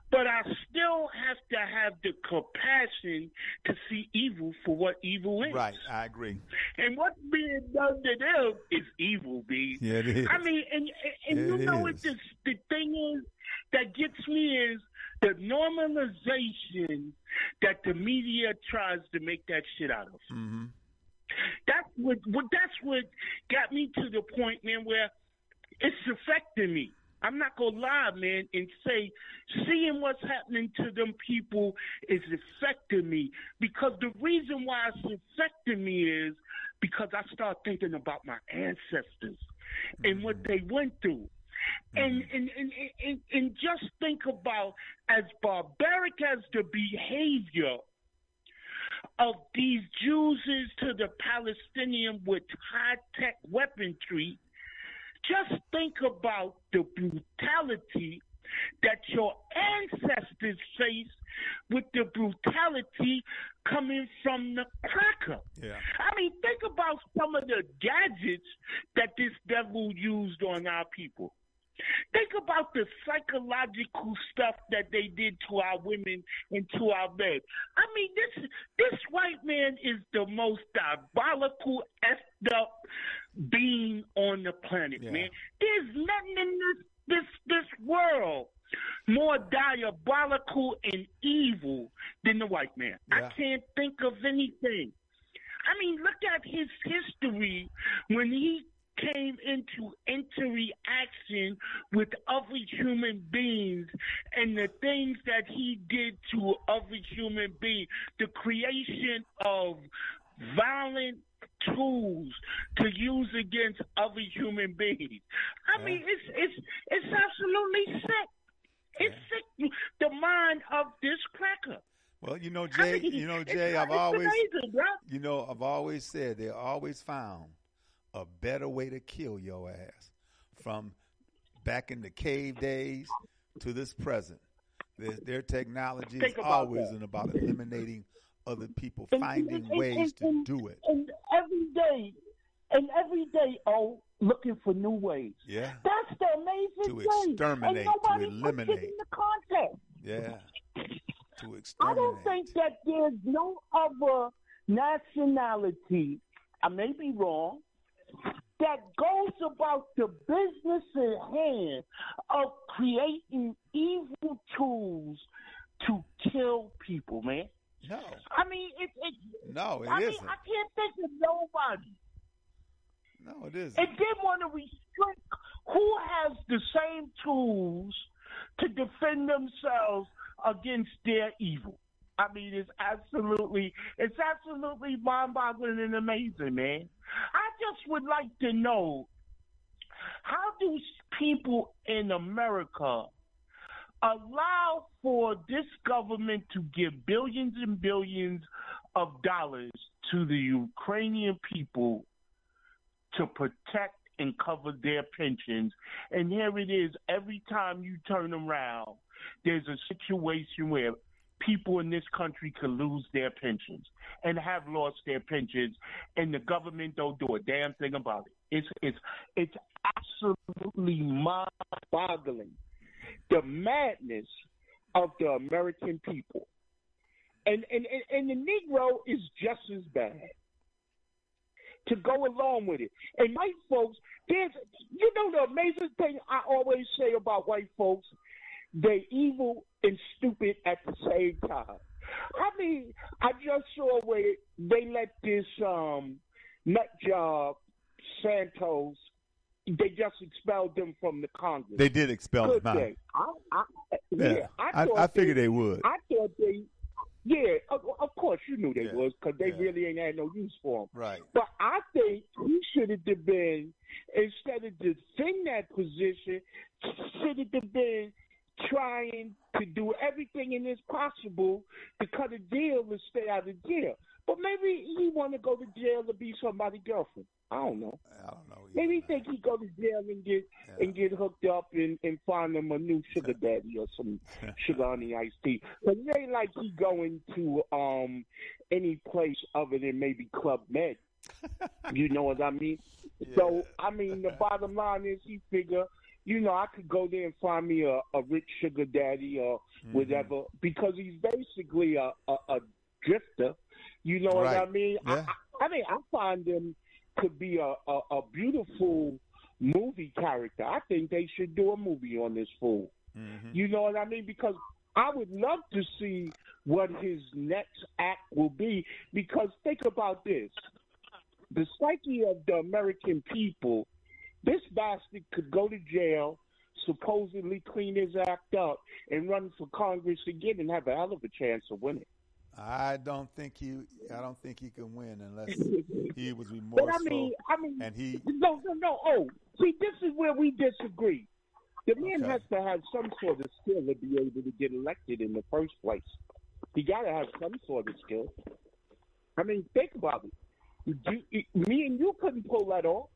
but I still have to have the compassion to see evil for what evil is. Right. I agree. And what's being done to them is evil, B. Yeah, it is. I mean, and and, and you know is. what the the thing is that gets me is the normalization that the media tries to make that shit out of. Mm-hmm. That's what, what that's what got me to the point, man, where it's affecting me. I'm not gonna lie, man, and say seeing what's happening to them people is affecting me. Because the reason why it's affecting me is because I start thinking about my ancestors and what they went through. And, mm-hmm. and, and, and, and just think about as barbaric as the behavior of these Jews is to the Palestinian with high tech weaponry, just think about the brutality that your ancestors faced with the brutality coming from the cracker. Yeah. I mean, think about some of the gadgets that this devil used on our people. Think about the psychological stuff that they did to our women and to our men. I mean, this this white man is the most diabolical, effed up being on the planet, Yeah. man. There's nothing in this this this world more diabolical and evil than the white man. I can't think of anything. I mean, look at his history when he came into interaction with other human beings and the things that he did to other human beings, the creation of violent tools to use against other human beings. I Yeah. mean, it's it's it's absolutely sick. It's sick. The mind of this cracker. Well, you know, I Jay. mean, You know, Jay. I've always, amazing, you know, I've always said they're always found a better way to kill your ass. From back in the cave days to this present, their, their technology is always that. in about eliminating other people, And- finding and- ways and- to do it. And every day, and every day, oh, looking for new ways. Yeah, That's the amazing To thing. exterminate, to eliminate. the context. yeah. To exterminate. I don't think that there's no other nationality, I may be wrong, that goes about the business at hand of creating evil tools to kill people, man. no, I mean, it, it, no, it I isn't. I can't think of nobody. No, it isn't. And then want to restrict who has the same tools to defend themselves against their evil. I mean, it's absolutely, it's absolutely mind-boggling and amazing, man. I just would like to know how do people in America allow for this government to give billions and billions of dollars to the Ukrainian people to protect and cover their pensions. And here it is every time you turn around, there's a situation where people in this country could lose their pensions and have lost their pensions and the government don't do a damn thing about it. It's it's it's absolutely mind boggling. The madness of the American people. And, and and and the Negro is just as bad to go along with it. And white folks, there's you know the amazing thing I always say about white folks, they evil and stupid at the same time. I mean, I just saw where they let this um nut job Santos they just expelled them from the Congress. They did expel him out. I, I, Yeah, yeah, I, I, I figured they would. I thought they, yeah, of, of course you knew they Yeah, was because they yeah. really ain't had no use for him. Right. But I think he should have been instead of defend that position, should have been trying to do everything in his possible to cut a deal and stay out of jail. But maybe he want to go to jail to be somebody's girlfriend. I don't know. I don't know. Maybe he think he go to jail and get Yeah. and get hooked up and, and find him a new sugar daddy or some sugar honey iced tea. But it ain't like he going to um any place other than maybe Club Med. you know what I mean? So I mean the bottom line is he figure, you know, I could go there and find me a, a rich sugar daddy or Mm-hmm. whatever because he's basically a, a, a drifter. You know what I mean? Yeah. I, I mean I find him to be a, a, a beautiful movie character. I think they should do a movie on this fool. Mhm. You know what I mean? Because I would love to see what his next act will be. Because think about this the psyche of the American people, this bastard could go to jail, supposedly clean his act up, and run for Congress again and have a hell of a chance of winning. I don't think he. I don't think he can win unless he was remorseful. But. I mean, I mean, and he. no, no, no. Oh, see, this is where we disagree. The man Okay. has to have some sort of skill to be able to get elected in the first place. He got to have some sort of skill. I mean, think about it. You, me and you couldn't pull that off.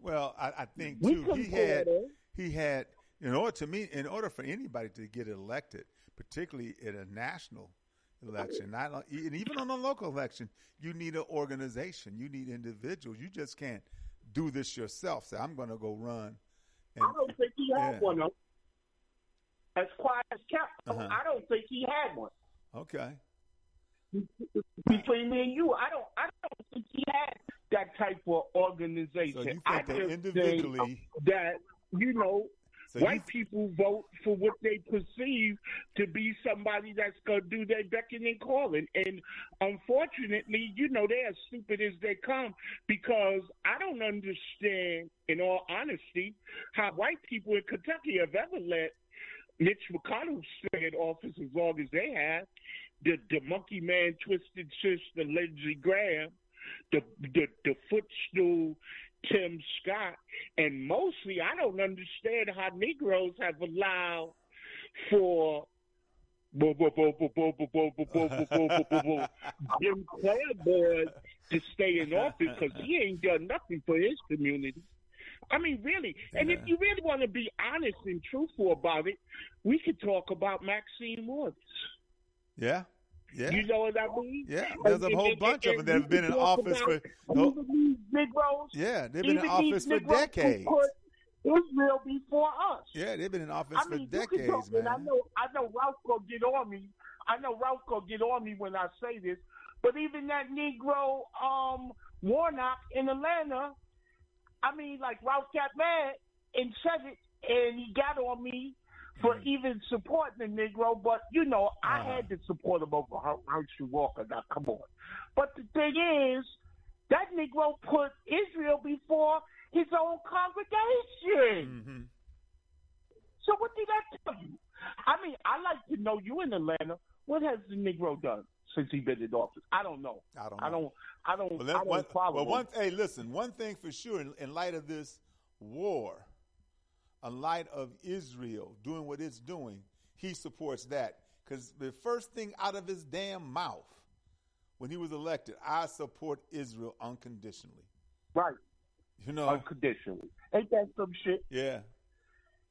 Well, I, I think too. He had. that off. He had. In order to me, in order for anybody to get elected, particularly in a national election, not and even on a local election, you need an organization. You need individuals. You just can't do this yourself. Say, I'm going to go run. And, I don't think he had Yeah. one. Though. As quiet as kept, Uh-huh. I don't think he had one. okay. Between me and you, I don't. I don't think he had that type of organization. So you I just individually- think that you know So you white people vote for what they perceive to be somebody that's going to do their beckoning and calling. And unfortunately, you know, they're as stupid as they come because I don't understand, in all honesty, how white people in Kentucky have ever let Mitch McConnell stay in office as long as they have. The, the monkey man, twisted sister, Lindsey Graham, the the, the footstool Tim Scott, and mostly I don't understand how Negroes have allowed for Jim Clyburn to stay in office because he ain't done nothing for his community. I mean, really. And if you really want to be honest and truthful about it, we could talk about Maxine Waters. Yeah, yeah. You know what I mean? Yeah, there's a whole and- bunch of them that have been in office for- no- these Negroes. Yeah, they've been in office for Negroes decades. Israel before us. Yeah, they've been in office I for mean, can decades, and I know, I know Ralph gonna get on me. I know Ralph gonna get on me when I say this. But even that Negro um, Warnock in Atlanta, I mean, like Ralph got mad and said it, and he got on me for Mm. even supporting the Negro. But you know, I Uh-huh. had to support him over Her- Herschel Walker. Now, come on. But the thing is, that Negro put Israel before his own congregation. hmm So what did that tell you? I mean, I like to know you in Atlanta. What has the Negro done since he been in office? I don't know. I don't I don't. I don't. Well, I don't one, follow. well, one. Hey, listen. One thing for sure, in, in light of this war, in light of Israel doing what it's doing, he supports that because the first thing out of his damn mouth when he was elected, I support Israel unconditionally. Right. You know, Unconditionally. Ain't that some shit? yeah.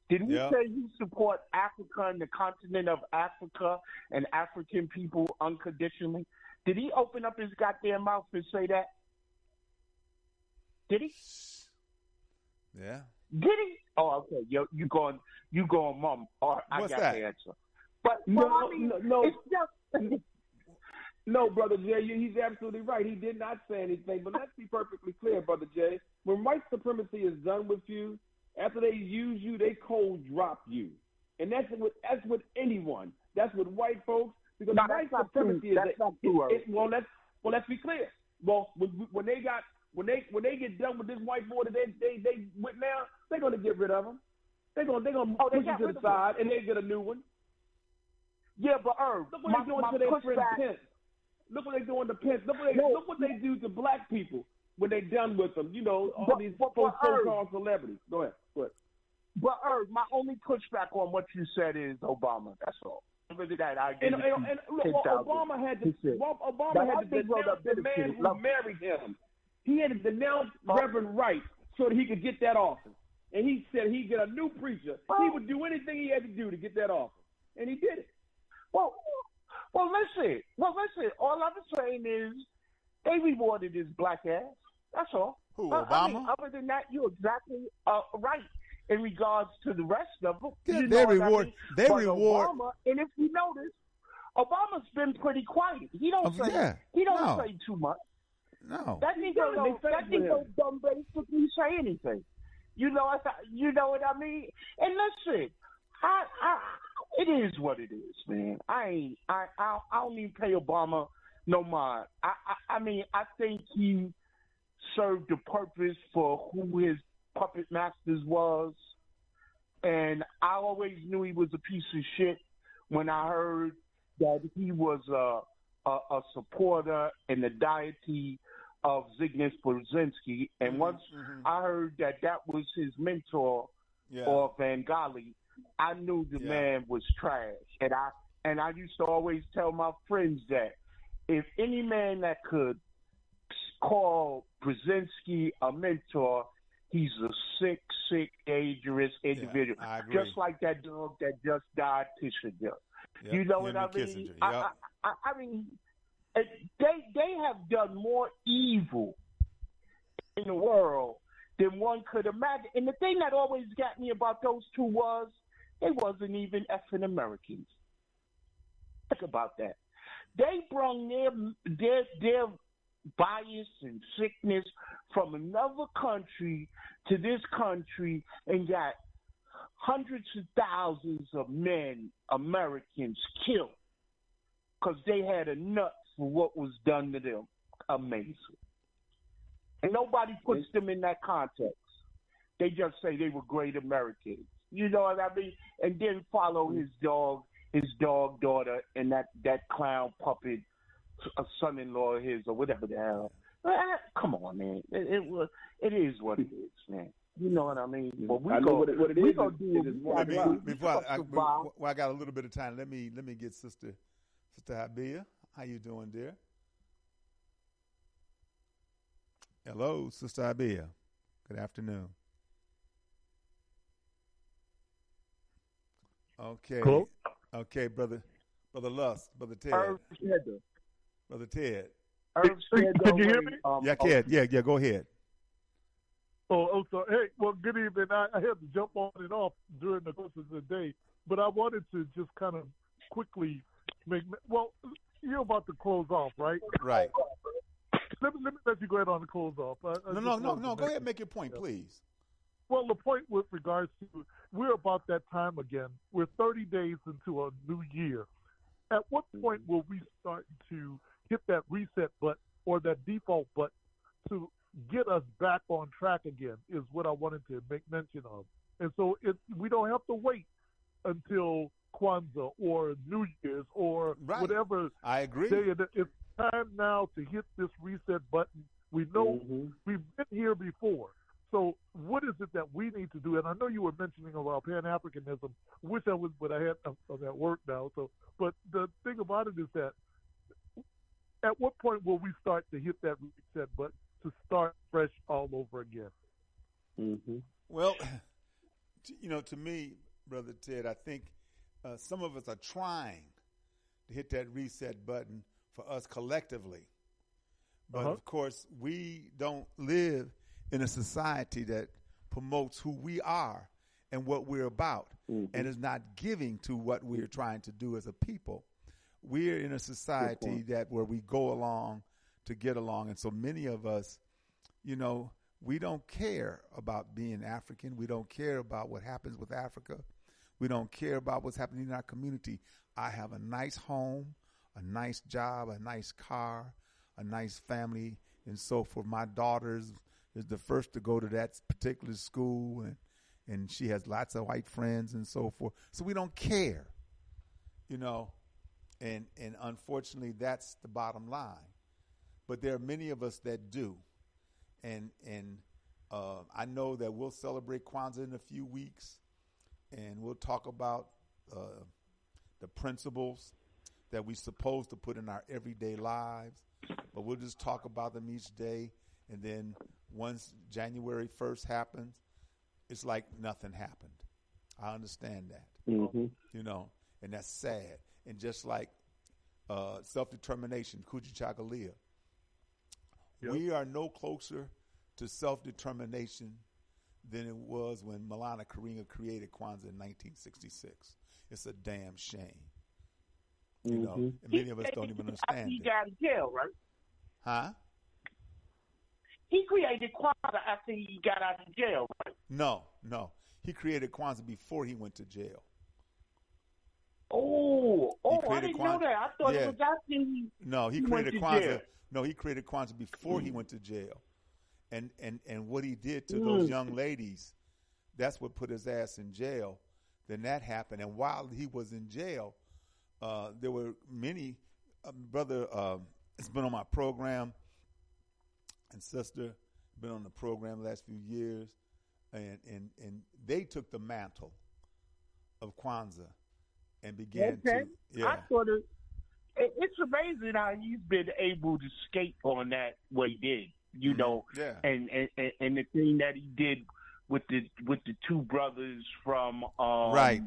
Did he Yeah. say he support Africa and the continent of Africa and African people unconditionally? Did he open up his goddamn mouth and say that? Did he? Yeah. Did he? Oh, okay. Yo, you going? You going, mom? Or I What's got that? the answer. But No, well, I mean, no, no. it's just No, brother Jay, you- he's absolutely right. He did not say anything. But let's be perfectly clear, brother Jay. When white supremacy is done with you, after they use you, they cold drop you, and that's with that's with anyone. That's with white folks because No, white that's not true. supremacy is That's a- not true, it- it- well, let's well let's be clear. Well, when, when they got when they when they get done with this white boy that they they they with now, they're gonna get rid of him. They're gonna they're gonna Oh, they push him to the of him. side and they get a new one. yeah, but Herb, Look what my, they're doing to their friend Pence. Look what they're doing to Pence. Look what they No. look what they do to black people when they're done with them. You know, all But- these but- so called celebrities. Go ahead. Go ahead. But Herb, my only pushback on what you said is Obama. That's all. Than that, I And, and, and look, 10,000. Obama had to. Obama had to Brother the man who love- married him. He had to denounce Oh. Reverend Wright so that he could get that office. And he said he'd get a new preacher. He would do anything he had to do to get that office. And he did it. Well, well, listen. Well, listen. All I'm saying is they rewarded his black ass. That's all. Who, Uh, I mean, Obama? other than that, you're exactly uh, right in regards to the rest of them. Yeah, You they know what I reward- mean? they But reward- Obama, and if you notice, Obama's been pretty quiet. He don't Oh, say. yeah. He don't No. say too much. No. That He nigga does. don't, that fed nigga him. don't basically say anything. You know what I, you know what I mean? And listen, I, I, it is what it is, man. I ain't, I, I, I don't even pay Obama no mind. I, I, I mean, I think he served the purpose for who his puppet masters was, and I always knew he was a piece of shit when I heard that he was a a, a supporter and the deity of Zygmunt Brzezinski. And mm-hmm. once mm-hmm. I heard that that was his mentor Yeah. or Bengali, I knew the Yeah. man was trash. And I and I used to always tell my friends that if any man that could call Brzezinski a mentor, he's a sick, sick, dangerous individual. I agree. Just like that dog that just died, Kissinger. Yep, You know what I mean? I, Yep. I, I, I mean, Uh, they they have done more evil in the world than one could imagine. And the thing that always got me about those two was they wasn't even effing Americans. Think about that. They brought their their their bias and sickness from another country to this country and got hundreds of thousands of men, Americans, killed because they had a nut what was done to them. Amazing. And nobody puts them in that context. They just say they were great Americans. You know what I mean? And then follow mm-hmm. his dog, his dog daughter, and that that clown puppet, a son-in-law of his or whatever the hell. Come on, man. It, it was. It is what it is, man. You know what I mean? Mm-hmm. But we I know go. what it- what it we is. gonna do it what is we one gotta Let me, do. before I, I, well, I got a little bit of time. Let me let me get sister sister Habia. How you doing, dear? Hello, sister Habia. Good afternoon. Okay. Hello? Okay, brother, brother Lust, brother Ted, Irv brother Ted. Irv Can you hear me? um, Yeah, Ted. Yeah, yeah. Go ahead. Oh, oh, sorry. Hey, well, good evening. I, I had to jump on and off during the course of the day, but I wanted to just kind of quickly make. Well, you're about to close off, right? Right. Let me, let me let you go ahead on the close off. I, I No, no, no, no. Go ahead, and make your point, please. Well, the point with regards to we're about that time again. We're 30 days into a new year. At what point will we start to hit that reset button or that default button to get us back on track again? Is what I wanted to make mention of. And so it, we don't have to wait until Kwanzaa or New Year's or Right. whatever I agree. day. It's time now to hit this reset button. We know Mhm. we've been here before. So what is it that we need to do? And I know you were mentioning about Pan Africanism. Wish I was, but I had I'm, I'm at work now. So, but the thing about it is that at what point will we start to hit that reset button to start fresh all all over again. Mm-hmm. Well, t- you know, to me, brother Ted, I think uh, some of us are trying to hit that reset button for us collectively. But Uh-huh. of course, we don't live in a society that promotes who we are and what we're about and is not giving to what we're trying to do as a people. We're in a society that where we go along to get along. And so many of us, you know, we don't care about being African. We don't care about what happens with Africa. We don't care about what's happening in our community. I have a nice home, a nice job, a nice car, a nice family, and so forth. My daughter's is the first to go to that particular school, and and she has lots of white friends and so forth. So we don't care, you know, and and unfortunately that's the bottom line. But there are many of us that do, and and uh, I know that we'll celebrate Kwanzaa in a few weeks, and we'll talk about uh, the principles that we're supposed to put in our everyday lives. But we'll just talk about them each day, and then once January first happens, it's like nothing happened. I understand that Mm-hmm. you know, and that's sad. And just like uh, self determination, Kujichagulia, Yep. we are no closer to self determination than it was when Maulana Karenga created Kwanzaa in 1966. It's a damn shame. You know, Mhm. and many of us don't even After understand he it. got out of jail, right? Huh? He created Kwanzaa after he got out of jail, right? No, no. He created Kwanzaa before he went to jail. Oh, oh, I didn't know that. I thought yeah. it was after he. No, he, He went created to Kwanzaa. jail. No, he created Kwanzaa before he went to jail, and and and what he did to those Mm. young ladies, that's what put his ass in jail. Then that happened, and while he was in jail, uh, there were many uh, brother. Uh, it's been on my program, and sister been on the program the last few years, and and and they took the mantle of Kwanzaa and began Okay. to yeah. I thought it, it. It's amazing how he's been able to skate on that what he did. You know, yeah. and, and and and the thing that he did with the with the two brothers from um, Right.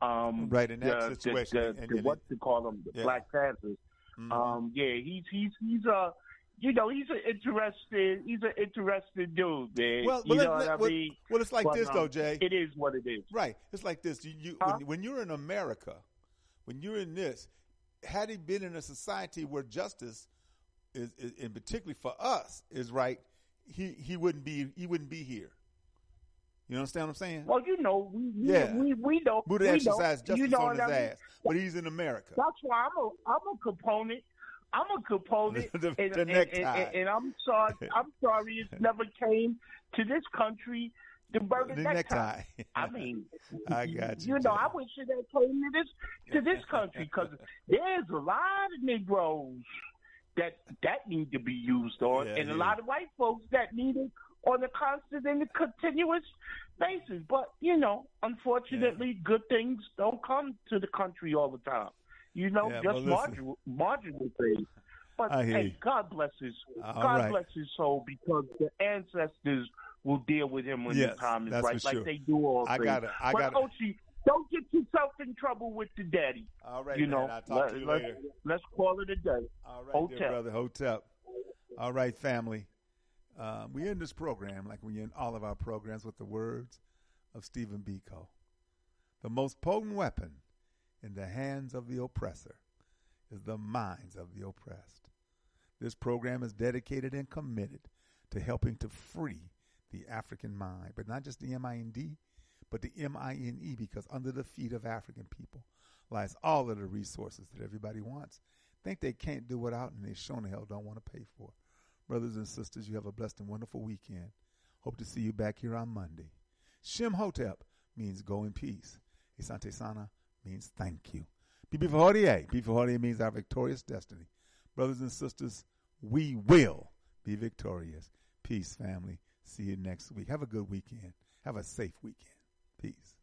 um Right, in that the, situation, the, and- the, and the, what to call them the Yeah. Black Panthers Mhm. um yeah he's he's he's a you know he's an interesting he's an interesting dude man Well, you but know let- what I well- mean well, it's like But, this, um, though, Jay. it is what it is Right. It's like this. You, you Huh? when, when you're in America, when you're in this, had he been in a society where justice is, is and particularly for us, is right, he he wouldn't be he wouldn't be here. You understand what I'm saying? well you know we we, Yeah. we, we know Buddha we exercised justice you know on his I mean? ass, but he's in America. That's why I'm a I'm a component. I'm a component, The- the and, and, necktie. and, and I'm sorry. I'm sorry it never came to this country to burn the, The necktie. necktie. I mean, I got you, You know. I wish it had came to this to this country because there's a lot of Negroes that that need to be used on, Yeah, and a lot of white folks that need it on a constant and a continuous basis. But you know, unfortunately, good things don't come to the country all the time. You know, Yeah, just well, marginal, marginal things. But hey. God bless his All God right. bless his soul because the ancestors will deal with him when Yes, the time is right, like sure. they do all I things. gotta- I gotta- Oshi, don't get yourself in trouble with the daddy. All right, you man. know, I'll talk let, to you let's, later. let's call it a day. All right, Hotep. dear brother, Hotep. All right, family. Uh, we end this program like we end all of our programs with the words of Stephen Biko. The most potent weapon in the hands of the oppressor is the minds of the oppressed. This program is dedicated and committed to helping to free the African mind, but not just the M-I-N-D, but the M-I-N-E, because under the feet of African people lies all of the resources that everybody wants. Think they can't do without, and they sure the hell don't want to pay for. Brothers and sisters, you have a blessed and wonderful weekend. Hope to see you back here on Monday. Shem Hotep means go in peace. Asante Sana means thank you. Bibi Fahodie. Bibi Fahodie means our victorious destiny. Brothers and sisters, we will be victorious. Peace, family. See you next week. Have a good weekend. Have a safe weekend. Peace.